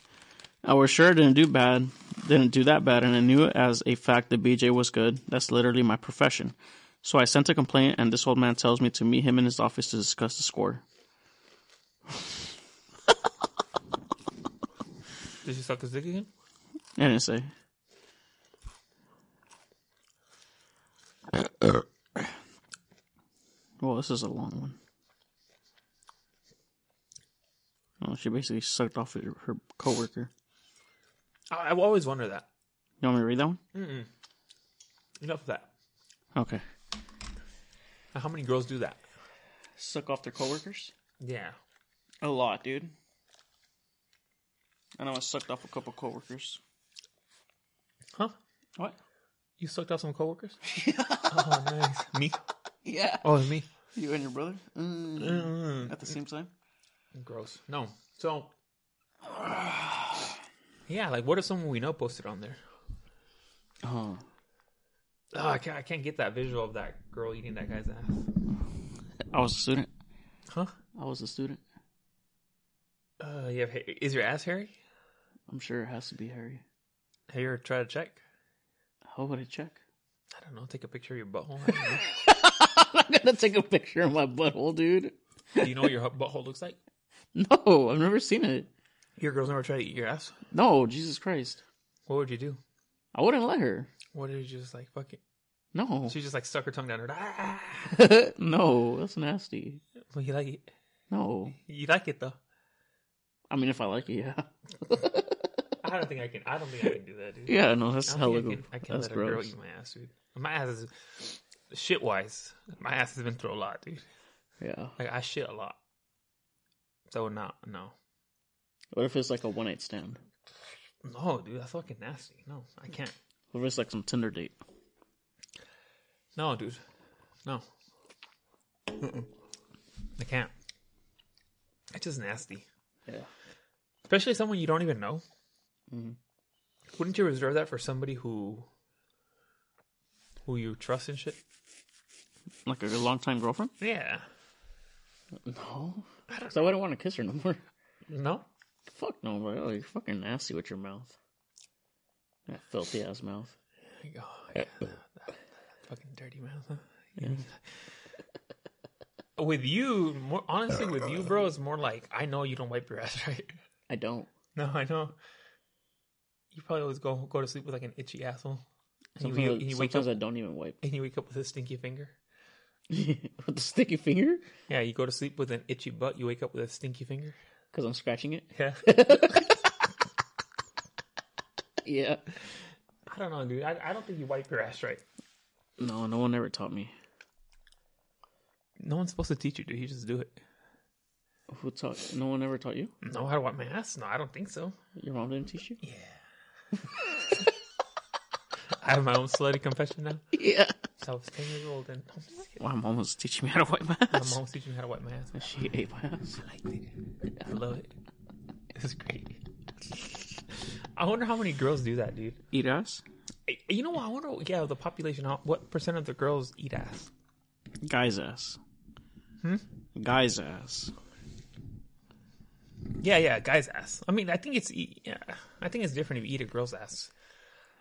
I was sure I didn't do bad, didn't do that bad, and I knew as a fact that BJ was good. That's literally my profession. So I sent a complaint, and this old man tells me to meet him in his office to discuss the score. Did she suck his dick again? I didn't say. Well, this is a long one. Oh, she basically sucked off her, her coworker. I, I've always wondered that. You want me to read that one? Mm-mm. Enough of that. Okay. Now, How many girls do that? Suck off their coworkers? Yeah. A lot, dude. I know I sucked off a couple coworkers. Huh? What? You sucked off some coworkers? oh, nice. Me? Yeah. Oh, it's me. You and your brother? Mm. Mm, At the same time? gross. No. So, yeah, like what if someone we know posted on there? Oh. Oh, I can't, I can't get that visual of that girl eating that guy's ass. I was a student. Huh? I was a student. Uh, you have, is your ass hairy? I'm sure it has to be hairy. Have you ever tried to check? How would I check? I don't know. Take a picture of your butthole. I'm gonna take a picture of my butthole, dude. Do you know what your butthole looks like? No, I've never seen it. Your girl's never tried to eat your ass. No, Jesus Christ. What would you do? I wouldn't let her. What did you just like fuck it? No. She just like stuck her tongue down her. Ah! no, that's nasty. Well, you like it? No. You like it though? I mean, if I like it, yeah. I don't think I can. I don't think I can do that, dude. Yeah, no, that's hella I can, I can That's let a girl gross. eat my ass, dude. My ass is shit wise. My ass has been through a lot, dude. Yeah. Like I shit a lot. So not no. What if it's like a one night stand? No, dude, that's fucking nasty. No, I can't. What if it's like some Tinder date? No, dude. No. Mm-mm. I can't. It's just nasty. Yeah. Especially someone you don't even know. Mhm. Wouldn't you reserve that for somebody who who you trust and shit? Like a longtime girlfriend? Yeah. No. So I wouldn't want to kiss her no more. No? Fuck no, bro. Oh, you're fucking nasty with your mouth. That filthy ass mouth. Go. Yeah, that- that fucking dirty mouth. Huh? with you, more honestly, with you, bro, it's more like I know you don't wipe your ass right. I don't. No, I know. You probably always go go to sleep with like an itchy asshole. And you, Sometimes, and you wake up I don't even wipe. and you wake up with a stinky finger. with the sticky finger? Yeah, you go to sleep with an itchy butt. You wake up with a stinky finger. Because I'm scratching it? Yeah. Yeah. I don't know, dude. I, I don't think you wipe your ass right. No, no one ever taught me. No one's supposed to teach you, dude. You just do it. Who taught? No one ever taught you? No, how to wipe my ass? No, I don't think so. Your mom didn't teach you? Yeah. I have my own slutty confession now. Yeah. So I was 10 years old and I'm just. My mom was teaching me how to wipe my ass. my ass. mom was teaching me how to wipe my ass. And She ate my ass. I liked it. I love it. It's great. I wonder how many girls do that, dude. Eat ass? You know what? I wonder, yeah, the population, how, what percent of the girls eat ass? Guy's ass. Hmm? Guy's ass. Yeah, yeah, guy's ass. I mean, I think it's, yeah, I think it's different if you eat a girl's ass.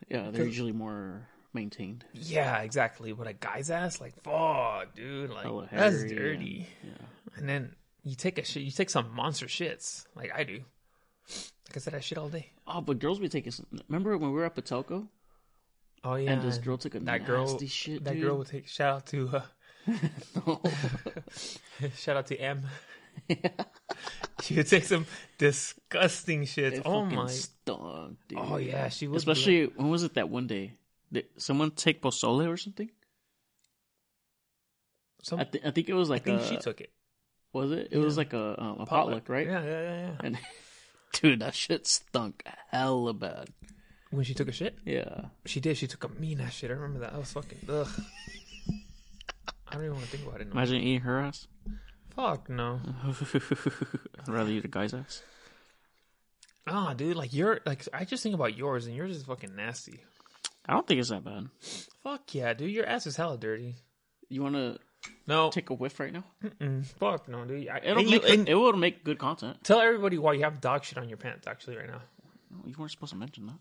Yeah, they're usually more maintained. Yeah, exactly. But a guy's ass, like, fuck, dude, like Hella that's hairy, dirty. Yeah. And then you take a shit, you take some monster shits, like I do. Like I said, I shit all day. Oh, but girls be taking. Some, remember when we were at Patelco Oh yeah, and this girl took a that nasty girl, shit. that dude? girl would take shout out to, uh, shout out to M. She would take some disgusting shit. It oh my, stunk, dude. oh yeah, she was Especially when was it that one day? Did someone take pozole or something? Some, I, th- I think it was I like think a, she took it. Was it? It was like a, um, a potluck, right? Yeah, yeah, yeah, yeah. And dude, that shit stunk hella bad. When she took a shit, Yeah. she did. She took a mean ass shit. I remember that. I was fucking ugh. I don't even want to think about it. No. Imagine eating her ass. Fuck no. I'd rather eat a guy's ass. Ah, dude, like you're like I just think about yours, and yours is fucking nasty. I don't think it's that bad. Fuck yeah, dude, your ass is hella dirty. You want to No, take a whiff right now? mm-mm, fuck no, dude. I, It'll and you, make and it will make good content. tell everybody why you have dog shit on your pants. Actually, right now, You weren't supposed to mention that.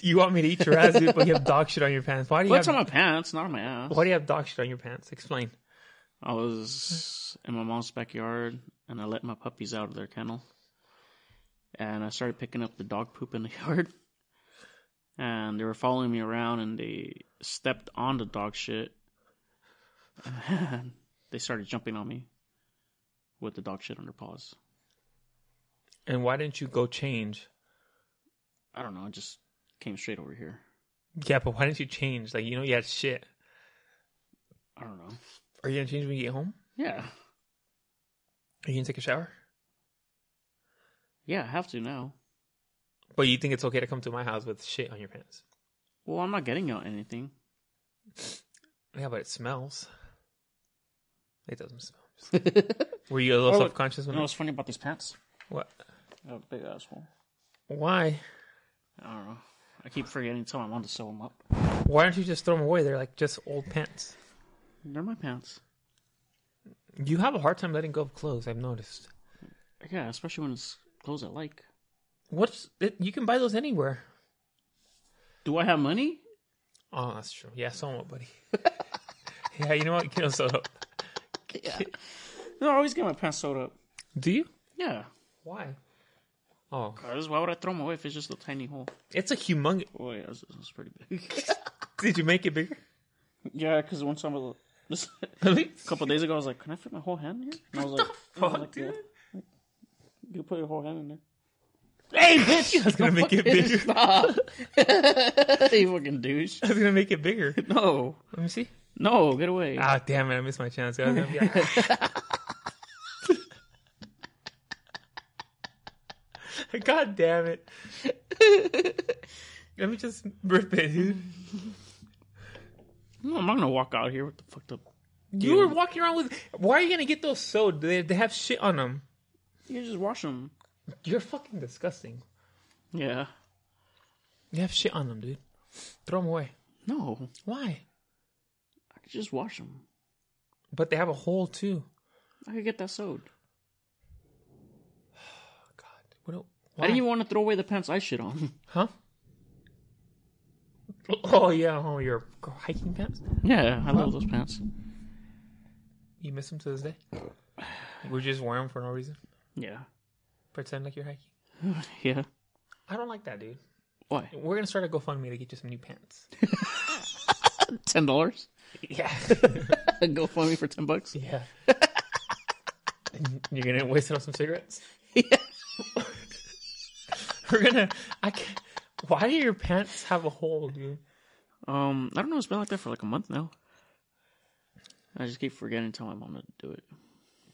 you want me to eat your ass, dude, but you have dog shit on your pants. Why do you Well, it's have? on my pants, not on my ass. Why do you have dog shit on your pants? Explain. I was in my mom's backyard and I let my puppies out of their kennel. And I started picking up the dog poop in the yard. And they were following me around and they stepped on the dog shit. And they started jumping on me with the dog shit on their paws. And why didn't you go change? I don't know, I just came straight over here. Yeah, but why didn't you change? Like you know you had shit. I don't know. Are you gonna change when you get home? Yeah. Are you gonna take a shower? Yeah, I have to now. But you think it's okay to come to my house with shit on your pants? Well, I'm not getting out anything. Yeah, but it smells. It doesn't smell. Were you a little self conscious You know what's funny about these pants? what? I a big asshole. Why? I don't know. I keep forgetting to tell my mom to sew them up. Why don't you just throw them away? They're like just old pants. They're my pants. You have a hard time letting go of clothes. I've noticed. Yeah, especially when it's clothes I like. What's it, you can buy those anywhere. Do I have money? Oh, that's true. Yeah, somewhat, buddy. yeah, you know what? Get them sewed up. Yeah. No, I always get my pants sewed up. Do you? Yeah. Why? Oh, Cause why would I throw them away if it's just a tiny hole? it's a humongous. Oh yeah, this is pretty big. Did you make it bigger? yeah, because one time, I was- this, a Really? couple days ago, I was like, "Can I fit my whole hand in here?" And I was like, I was fuck, like, dude? "Yeah." You put your whole hand in there. Hey, bitch! I was gonna make it bigger. Stop. you fucking douche. I was gonna make it bigger. No. Let me see. No, get away. Ah, damn it! I missed my chance. I was gonna be like, God damn it! Let me just rip it, dude. No, I'm not gonna walk out here with the fucked up. You were walking around with. Why are you gonna get those sewed? They, they have shit on them. You can just wash them. You're fucking disgusting. Yeah. They have shit on them, dude. Throw them away. No, Why? I could just wash them. But they have a hole too. I could get that sewed. God, what? do- I Why? didn't even want to throw away the pants I shit on. Huh? Oh yeah, oh your hiking pants. yeah, I love those pants. You miss them to this day. Would you just wear them for no reason? Yeah. Pretend like you're hiking. Yeah. I don't like that, dude. Why? We're gonna start a GoFundMe to get you some new pants. Ten dollars? Yeah, GoFundMe for ten bucks. yeah. You're gonna waste it on some cigarettes. Yeah. We're gonna. I can't. Why do your pants have a hole, dude? Um, I don't know. It's been like that for like a month now. I just keep forgetting to tell my mom to do it.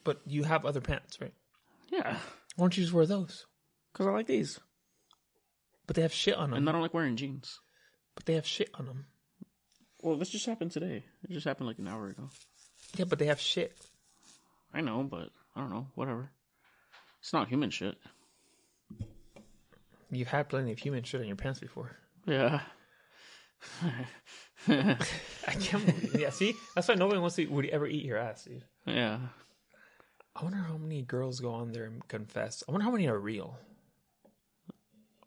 But you have other pants, right? Yeah, Why don't you just wear those? because I like these, But they have shit on them. and I don't like wearing jeans. But they have shit on them. Well, this just happened today. It just happened like an hour ago. Yeah, but they have shit. I know, but I don't know. Whatever. It's not human shit. You've had plenty of human shit on your pants before. Yeah. I can't believe. Yeah, see, that's why nobody wants to would ever eat your ass, dude. Yeah. I wonder how many girls go on there and confess. I wonder how many are real.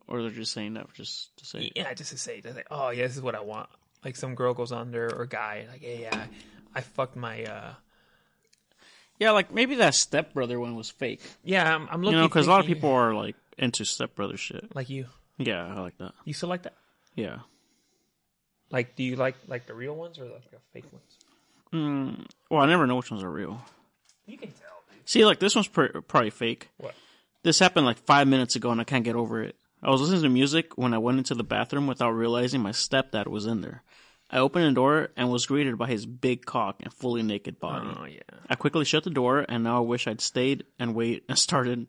Or they're just saying that just to say. it. Yeah, just to say, they're like, oh yeah, this is what I want. Like some girl goes on there or guy, like, hey, yeah, I fucked my. uh Yeah, like maybe that stepbrother one was fake. Yeah, I'm, I'm You looking. know, because a lot of people are like into stepbrother shit. like you. Yeah, I like that. You still like that? Yeah. Like, do you like like the real ones or like the fake ones? Mm, well, I never know which ones are real. You can tell. Dude. See, like this one's pr- probably fake. What? This happened like five minutes ago, and I can't get over it. I was listening to music when I went into the bathroom without realizing my stepdad was in there. I opened the door and was greeted by his big cock and fully naked body. Oh yeah. I quickly shut the door, and now I wish I'd stayed and wait and started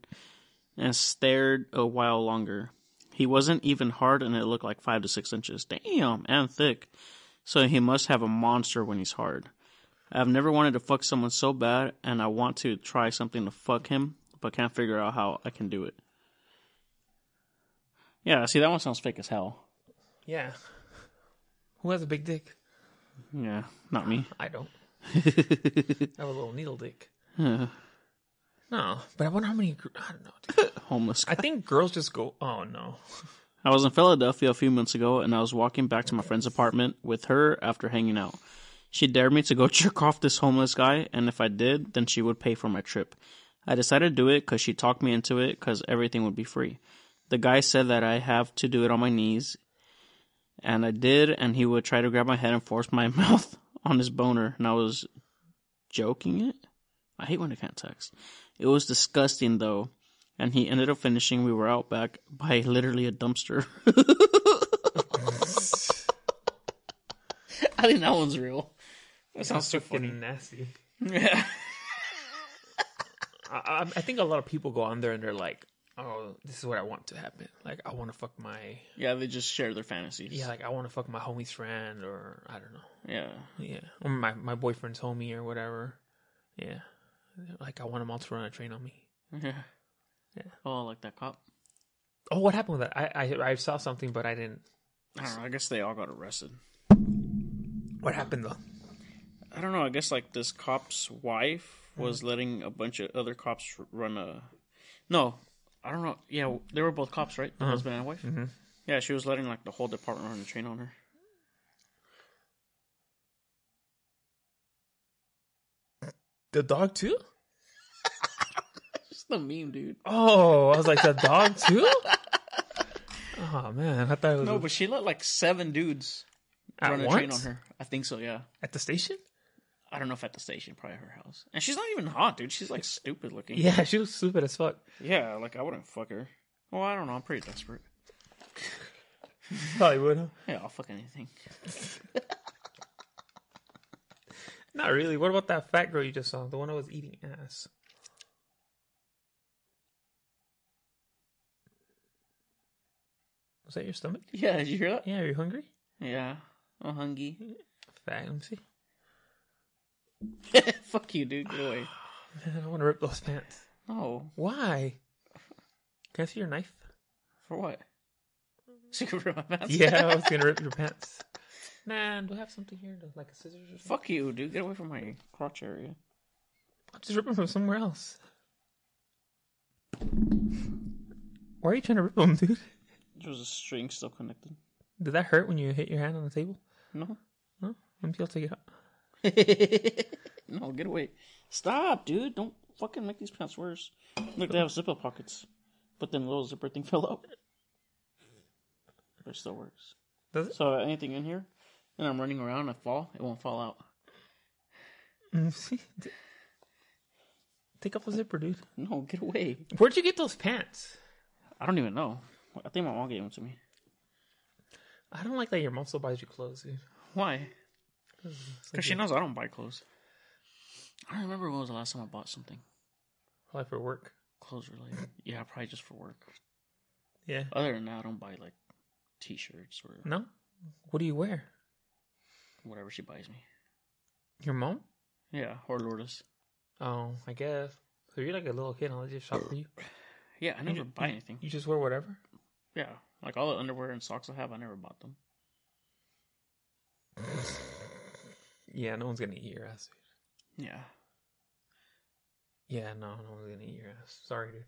and stared a while longer. He wasn't even hard, and it looked like five to six inches. Damn, and thick. So he must have a monster when he's hard. I've never wanted to fuck someone so bad, and I want to try something to fuck him, but can't figure out how I can do it. Yeah, see, that one sounds fake as hell. Yeah. Who has a big dick? Yeah, not me. I don't. I have a little needle dick. Yeah. No, but I wonder how many. gr- I don't know. Dude. Homeless. I think girls just go. Oh no. I was in Philadelphia a few months ago and I was walking back to my friend's apartment with her after hanging out. She dared me to go jerk off this homeless guy, and if I did, then she would pay for my trip. I decided to do it because she talked me into it because everything would be free. The guy said that I have to do it on my knees, and I did, and he would try to grab my head and force my mouth on his boner, and I was joking it. I hate when I can't text. It was disgusting though, and he ended up finishing. We were out back by literally a dumpster. I think that one's real. That sounds so funny. Fucking nasty. Yeah. I, I, I think a lot of people go on there and they're like, "Oh, this is what I want to happen. Like, I want to fuck my Yeah, they just share their fantasies. yeah, like I want to fuck my homie's friend, or I don't know, Yeah. yeah, or my my boyfriend's homie or whatever. Yeah, like I want them all to run a train on me. Yeah. Yeah. Oh, like that cop. Oh, what happened with that? I I, I saw something, but I didn't. I don't know. I guess they all got arrested. What happened though? I don't know. I guess like this cop's wife was letting a bunch of other cops run a. No, I don't know. Yeah, they were both cops, right? The husband and wife. Mhm. Yeah, she was letting like the whole department run a train on her. The dog too? Just the meme, dude. Oh, I was like, the dog too? Oh man, I thought it was No, but she let like seven dudes at run a train on her. I think so. Yeah. at the station. I don't know if at the station, probably her house. And she's not even hot, dude. She's like stupid looking. Yeah, she was stupid as fuck. Yeah, like I wouldn't fuck her. Well, I don't know. I'm pretty desperate. Probably would. Huh? Yeah, I'll fuck anything. Not really. What about that fat girl you just saw? The one that was eating ass. Was that your stomach? Yeah, did you hear that? Yeah, are you hungry? Yeah. I'm hungry. Fat. Let me see. fuck you, dude. Get away. Man, I want to rip those pants. No. Why? Can I see your knife? For what? So you can rip my pants? Yeah, I was gonna rip your pants. Man, do I have something here, like a scissors or something? Fuck you, dude. Get away from my crotch area. I'm just ripping from somewhere else. Why are you trying to rip them, dude? There was a string still connected. Did that hurt when you hit your hand on the table? No. No? Maybe I'll take it out. no, get away. Stop, dude. Don't fucking make these pants worse. Look, they have zipper pockets. But then the little zipper thing fell out. But it still works. Does it? So anything in here, and I'm running around and I fall, it won't fall out. See? Take off the zipper, dude. No, get away. Where'd you get those pants? I don't even know. I think my mom gave them to me. I don't like that your mom still buys you clothes, dude. Why? It's like Because she knows I don't buy clothes. I don't remember when was the last time I bought something. Probably for work. Clothes related. Yeah, probably just for work. Yeah. Other than that, I don't buy like t-shirts or No? What do you wear? Whatever she buys me. Your mom? Yeah, or Lourdes. Oh, I guess. So you're like a little kid, and I'll just shop for you. Yeah, I never ju- buy anything. You just wear whatever? Yeah, like all the underwear and socks I have, I never bought them. Yeah, no one's gonna eat your ass, dude. Yeah. Yeah, no, no one's gonna eat your ass. Sorry, dude.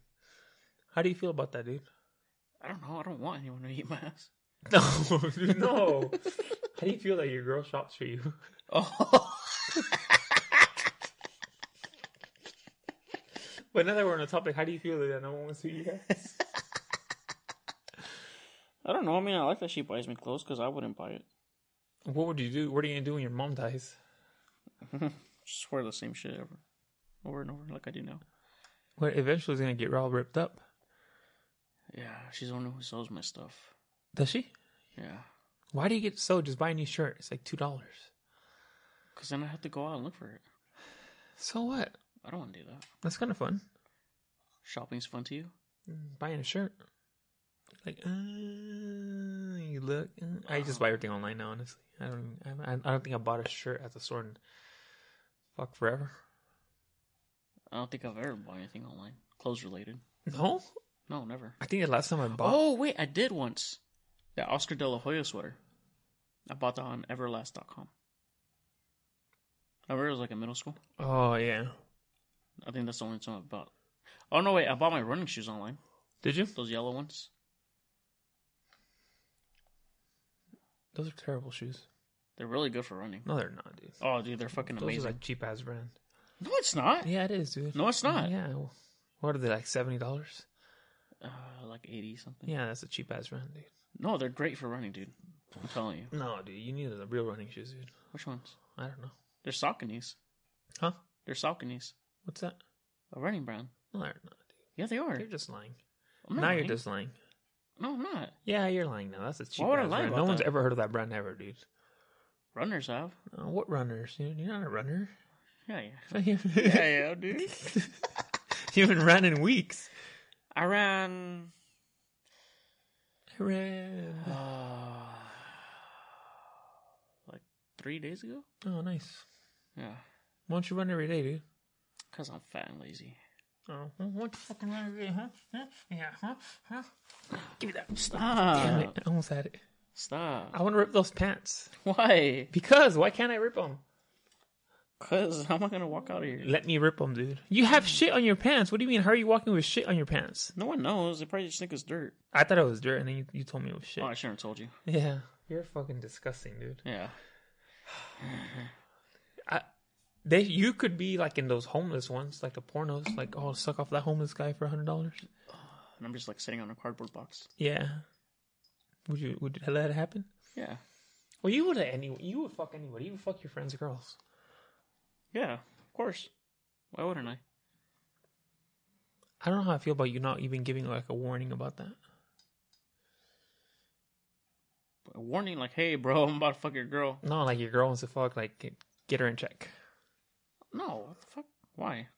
How do you feel about that, dude? I don't know. I don't want anyone to eat my ass. No, dude, no. How do you feel that your girl shops for you? Oh. But now that we're on the topic, how do you feel that no one wants to eat your ass? I don't know. I mean, I like that she buys me clothes because I wouldn't buy it. what would you do? What are you gonna do when your mom dies? Just wear the same shit ever, over and over, like I do now. Well, eventually it's gonna get all ripped up. Yeah, she's the one who sells my stuff. Does she? Yeah, Why do you get so? Just buy a new shirt. It's like two dollars. because then I have to go out and look for it. So what? I don't want to do that. That's kind of fun. Shopping's fun to you. Buying a shirt. Like, uh, you look. Uh, I just buy everything online now. Honestly, I don't. I, I don't think I bought a shirt at the store in fuck forever. I don't think I've ever bought anything online, clothes related. No, No, never. I think the last time I bought. Oh wait, I did once. That Oscar De La Hoya sweater. I bought that on Everlast.com. I remember it was like in middle school. Oh yeah. I think that's the only time I bought. Oh no, wait! I bought my running shoes online. Did you? Those yellow ones. Those are terrible shoes. They're really good for running. No, they're not, dude. Oh, dude, they're fucking Those amazing. are like cheap ass brand. No, it's not. Yeah, it is, dude. No, it's not. Yeah. What are they like? Seventy dollars? Uh, like eighty something. Yeah, that's a cheap ass brand, dude. No, they're great for running, dude. I'm telling you. No, dude, you need the real running shoes, dude. Which ones? I don't know. They're Sauconys. Huh? They're Sauconys. What's that? A running brand. No, they're not, dude. Yeah, they are. You're just lying. I'm not now you're just lying. No, I'm not. Yeah, you're lying now. That's a cheap Why would I ass lie brand. about No one's that? ever heard of that brand ever, dude. Runners have. Uh, what runners? You're not a runner. Yeah, yeah. Yeah, yeah, dude. you haven't ran in weeks. I ran. Uh, like three days ago. Oh, nice. Yeah, Why don't you run every day, dude? cause I'm fat and lazy. Oh, well, don't you fucking run every day, huh? huh? Yeah, huh? Huh? Give me that. Stop. Damn it. I almost had it. Stop. I want to rip those pants. Why? Because, why can't I rip them? Cause how am I gonna walk out of here? Let me rip them, dude. You have shit on your pants. What do you mean? How are you walking with shit on your pants? No one knows. They probably just think it's dirt. I thought it was dirt, and then you, you told me it was shit. Oh, I shouldn't have told you. Yeah. You're fucking disgusting, dude. Yeah. I, They, you could be like in those homeless ones, like the pornos, like oh, suck off that homeless guy for a hundred dollars. And I'm just like sitting on a cardboard box. Yeah. Would you would you let it happen? Yeah. Well, you would any you would fuck anybody. You would fuck your friends' girls. Yeah. Of course. Why wouldn't I? I don't know how I feel about you not even giving like a warning about that. A warning, like, hey, bro, I'm about to fuck your girl. No, like your girl wants to fuck, like get, her in check. No, what the fuck? Why?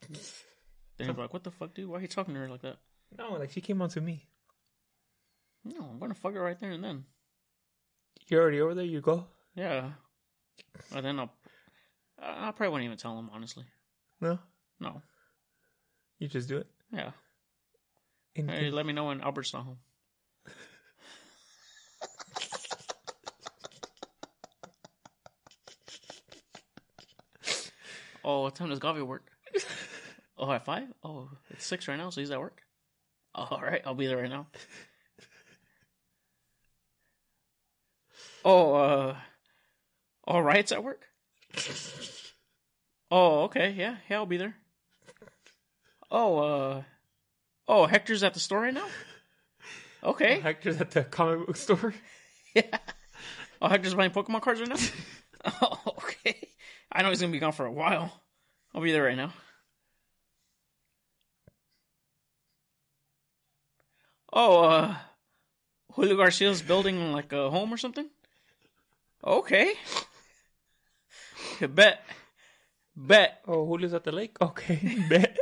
Then he's like, what the fuck, dude? Why are you talking to her like that? No, like she came on to me. No, I'm gonna fuck her right there and then. You're already over there. You go. Yeah. And then I'll. I probably won't even tell him, honestly. No, No. you just do it. Yeah. In, Hey, let me know when Albert's not home. oh, what time does Gavi work? Oh, at five? Oh, it's six right now, so he's at work. Oh, all right, I'll be there right now. Oh, uh, all right's at work. Oh, okay, yeah, yeah, I'll be there. Oh, uh, oh, Hector's at the store right now. Okay. Hector's at the comic book store. Yeah. Oh, Hector's buying Pokemon cards right now? oh, okay. I know he's gonna be gone for a while. I'll be there right now. Oh, uh Julio Garcia's building like a home or something? Okay. Bet. Bet. Oh, Julio's at the lake. Okay, bet.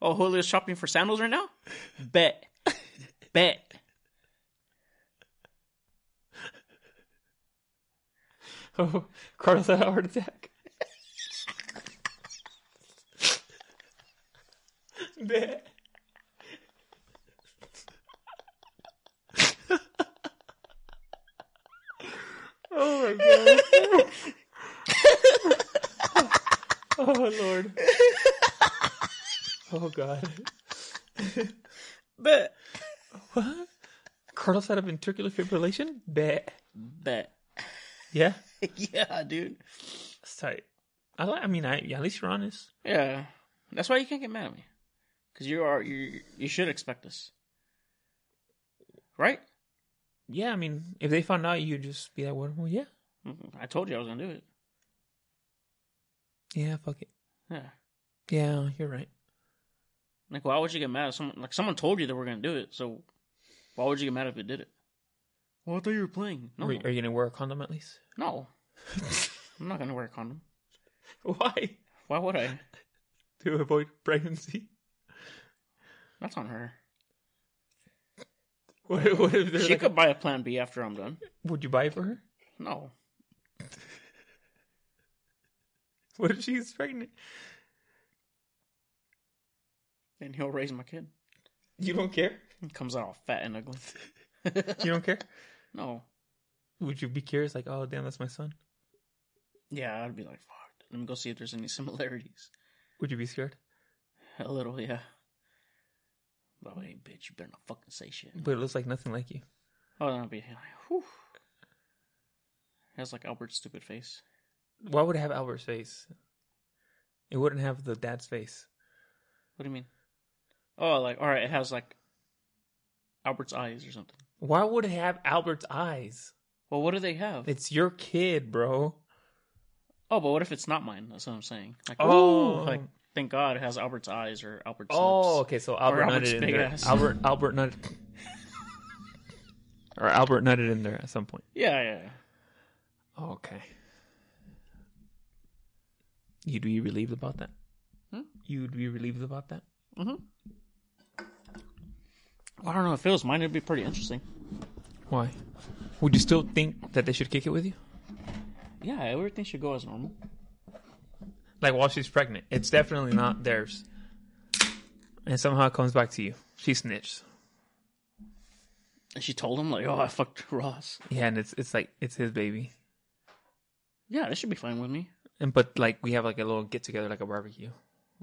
Oh, Julio's shopping for sandals right now? Bet. Bet. Oh, Carlos had a heart attack. bet. oh my god. Oh lord. Oh god. Bet. What? Carlos had a ventricular fibrillation? Bet. Bet. Yeah? yeah, dude. That's tight. I like I mean I yeah, at least you're honest. Yeah, that's why you can't get mad at me, because you are you you should expect this, right? Yeah, I mean, if they found out, you'd just be like, "Well, yeah, Mhm. I told you I was gonna do it. Yeah, fuck it, Yeah, yeah, you're right." like why would you get mad at someone? Like someone told you that we're gonna do it, so why would you get mad if it did it? Well, I thought you were playing. No, Are, are you gonna wear a condom at least? no, I'm not gonna wear a condom. Why? Why would I? To avoid pregnancy. That's on her. What, what if there's She like could buy a Plan B after I'm done. would you buy it for her? No, What if she's pregnant? and he'll raise my kid. You don't care. He comes out all fat and ugly. You don't care. no. Would you be curious? Like, oh damn, that's my son. Yeah, I'd be like, fuck. Let me go see if there's any similarities. Would you be scared? A little, yeah. But hey, bitch, you better not fucking say shit. But it looks like nothing like you. Oh, that'd be like, whew. Has like Albert's stupid face. Why would it have Albert's face? It wouldn't have the dad's face. What do you mean? Oh, like all right, it has like Albert's eyes or something. Why would it have Albert's eyes? Well, what do they have? It's your kid, bro. oh, but what if it's not mine? That's what I'm saying. Like, Oh. like thank God it has Albert's eyes or Albert's Oh, lips. okay. So Albert nutted in there. Albert Albert nutted, or Albert nutted in there at some point. Yeah, yeah. yeah. Okay. You'd be relieved about that. Hmm? You'd be relieved about that. Mm-hmm. I don't know if it was mine. It'd be pretty interesting. Why? Would you still think that they should kick it with you? Yeah, everything should go as normal. Like while she's pregnant, it's definitely not theirs, and somehow it comes back to you. She snitched. And she told him like, "Oh, I fucked Ross." Yeah, and it's it's like it's his baby. Yeah, that should be fine with me. And but like we have like a little get together, like a barbecue.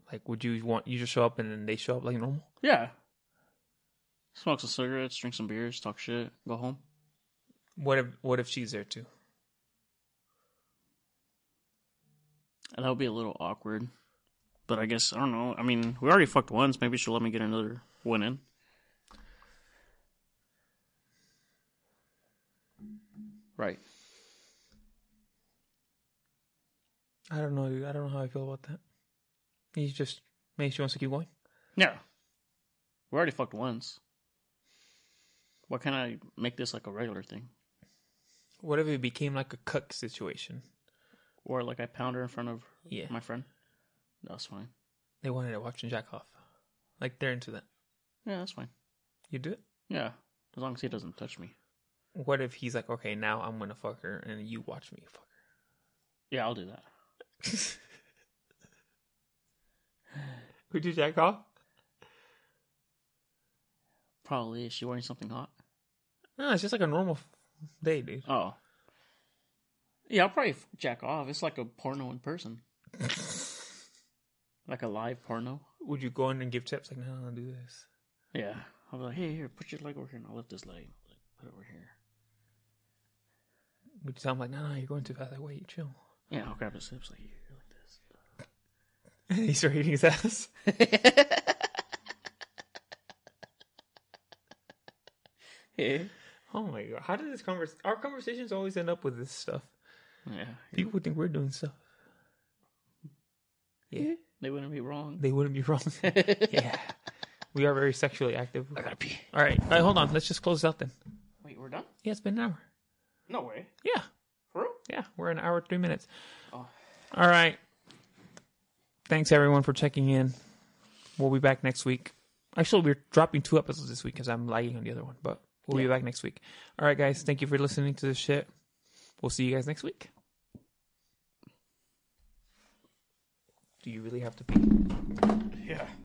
Like, would you want you just show up and then they show up like normal? Yeah. Smoke some cigarettes, drink some beers, talk shit, go home. What if what if she's there too? And that would be a little awkward. But I guess, I don't know. I mean, we already fucked once. Maybe she'll let me get another one in. Right. I don't know. dude. I don't know how I feel about that. He just maybe she wants to keep going. Yeah. We already fucked once. Why can't I make this like a regular thing? What if it became like a cuck situation? Or like I pound her in front of Yeah. my friend? That's fine. They wanted to watch and jack off. Like they're into that. Yeah, that's fine. You do it? Yeah. As long as he doesn't touch me. What if he's like, okay, now I'm gonna fuck her and you watch me fuck her? Yeah, I'll do that. Would you jack off? Probably. Is she wearing something hot? No, it's just like a normal day, dude. Oh. Yeah, I'll probably jack off. It's like a porno in person. like a live porno. Would you go in and give tips like, no, no, do this? Yeah. I'll be like, hey, here, put your leg over here and I'll lift this leg. Put it over here. Would you tell him like, no, no, you're going too fast? Like, wait, chill. Yeah, I'll grab his hips like, here, like this. And he started eating his ass. Yeah. Oh my god, how did this convers? Our conversations always end up with this stuff. Yeah. People would think we're doing stuff. Yeah, They wouldn't be wrong. they wouldn't be wrong. yeah, we are very sexually active. I gotta pee. All right, all right, hold on. Let's just close it out then. Wait, we're done? Yeah, it's been an hour. No way. Yeah, For real? Yeah, we're an hour three minutes. Oh. All right. Thanks everyone for checking in. We'll be back next week. Actually, we're dropping two episodes this week because I'm lagging on the other one, but we'll be back next week. All right, guys. Thank you for listening to this shit. We'll see you guys next week. Do you really have to pee? Yeah.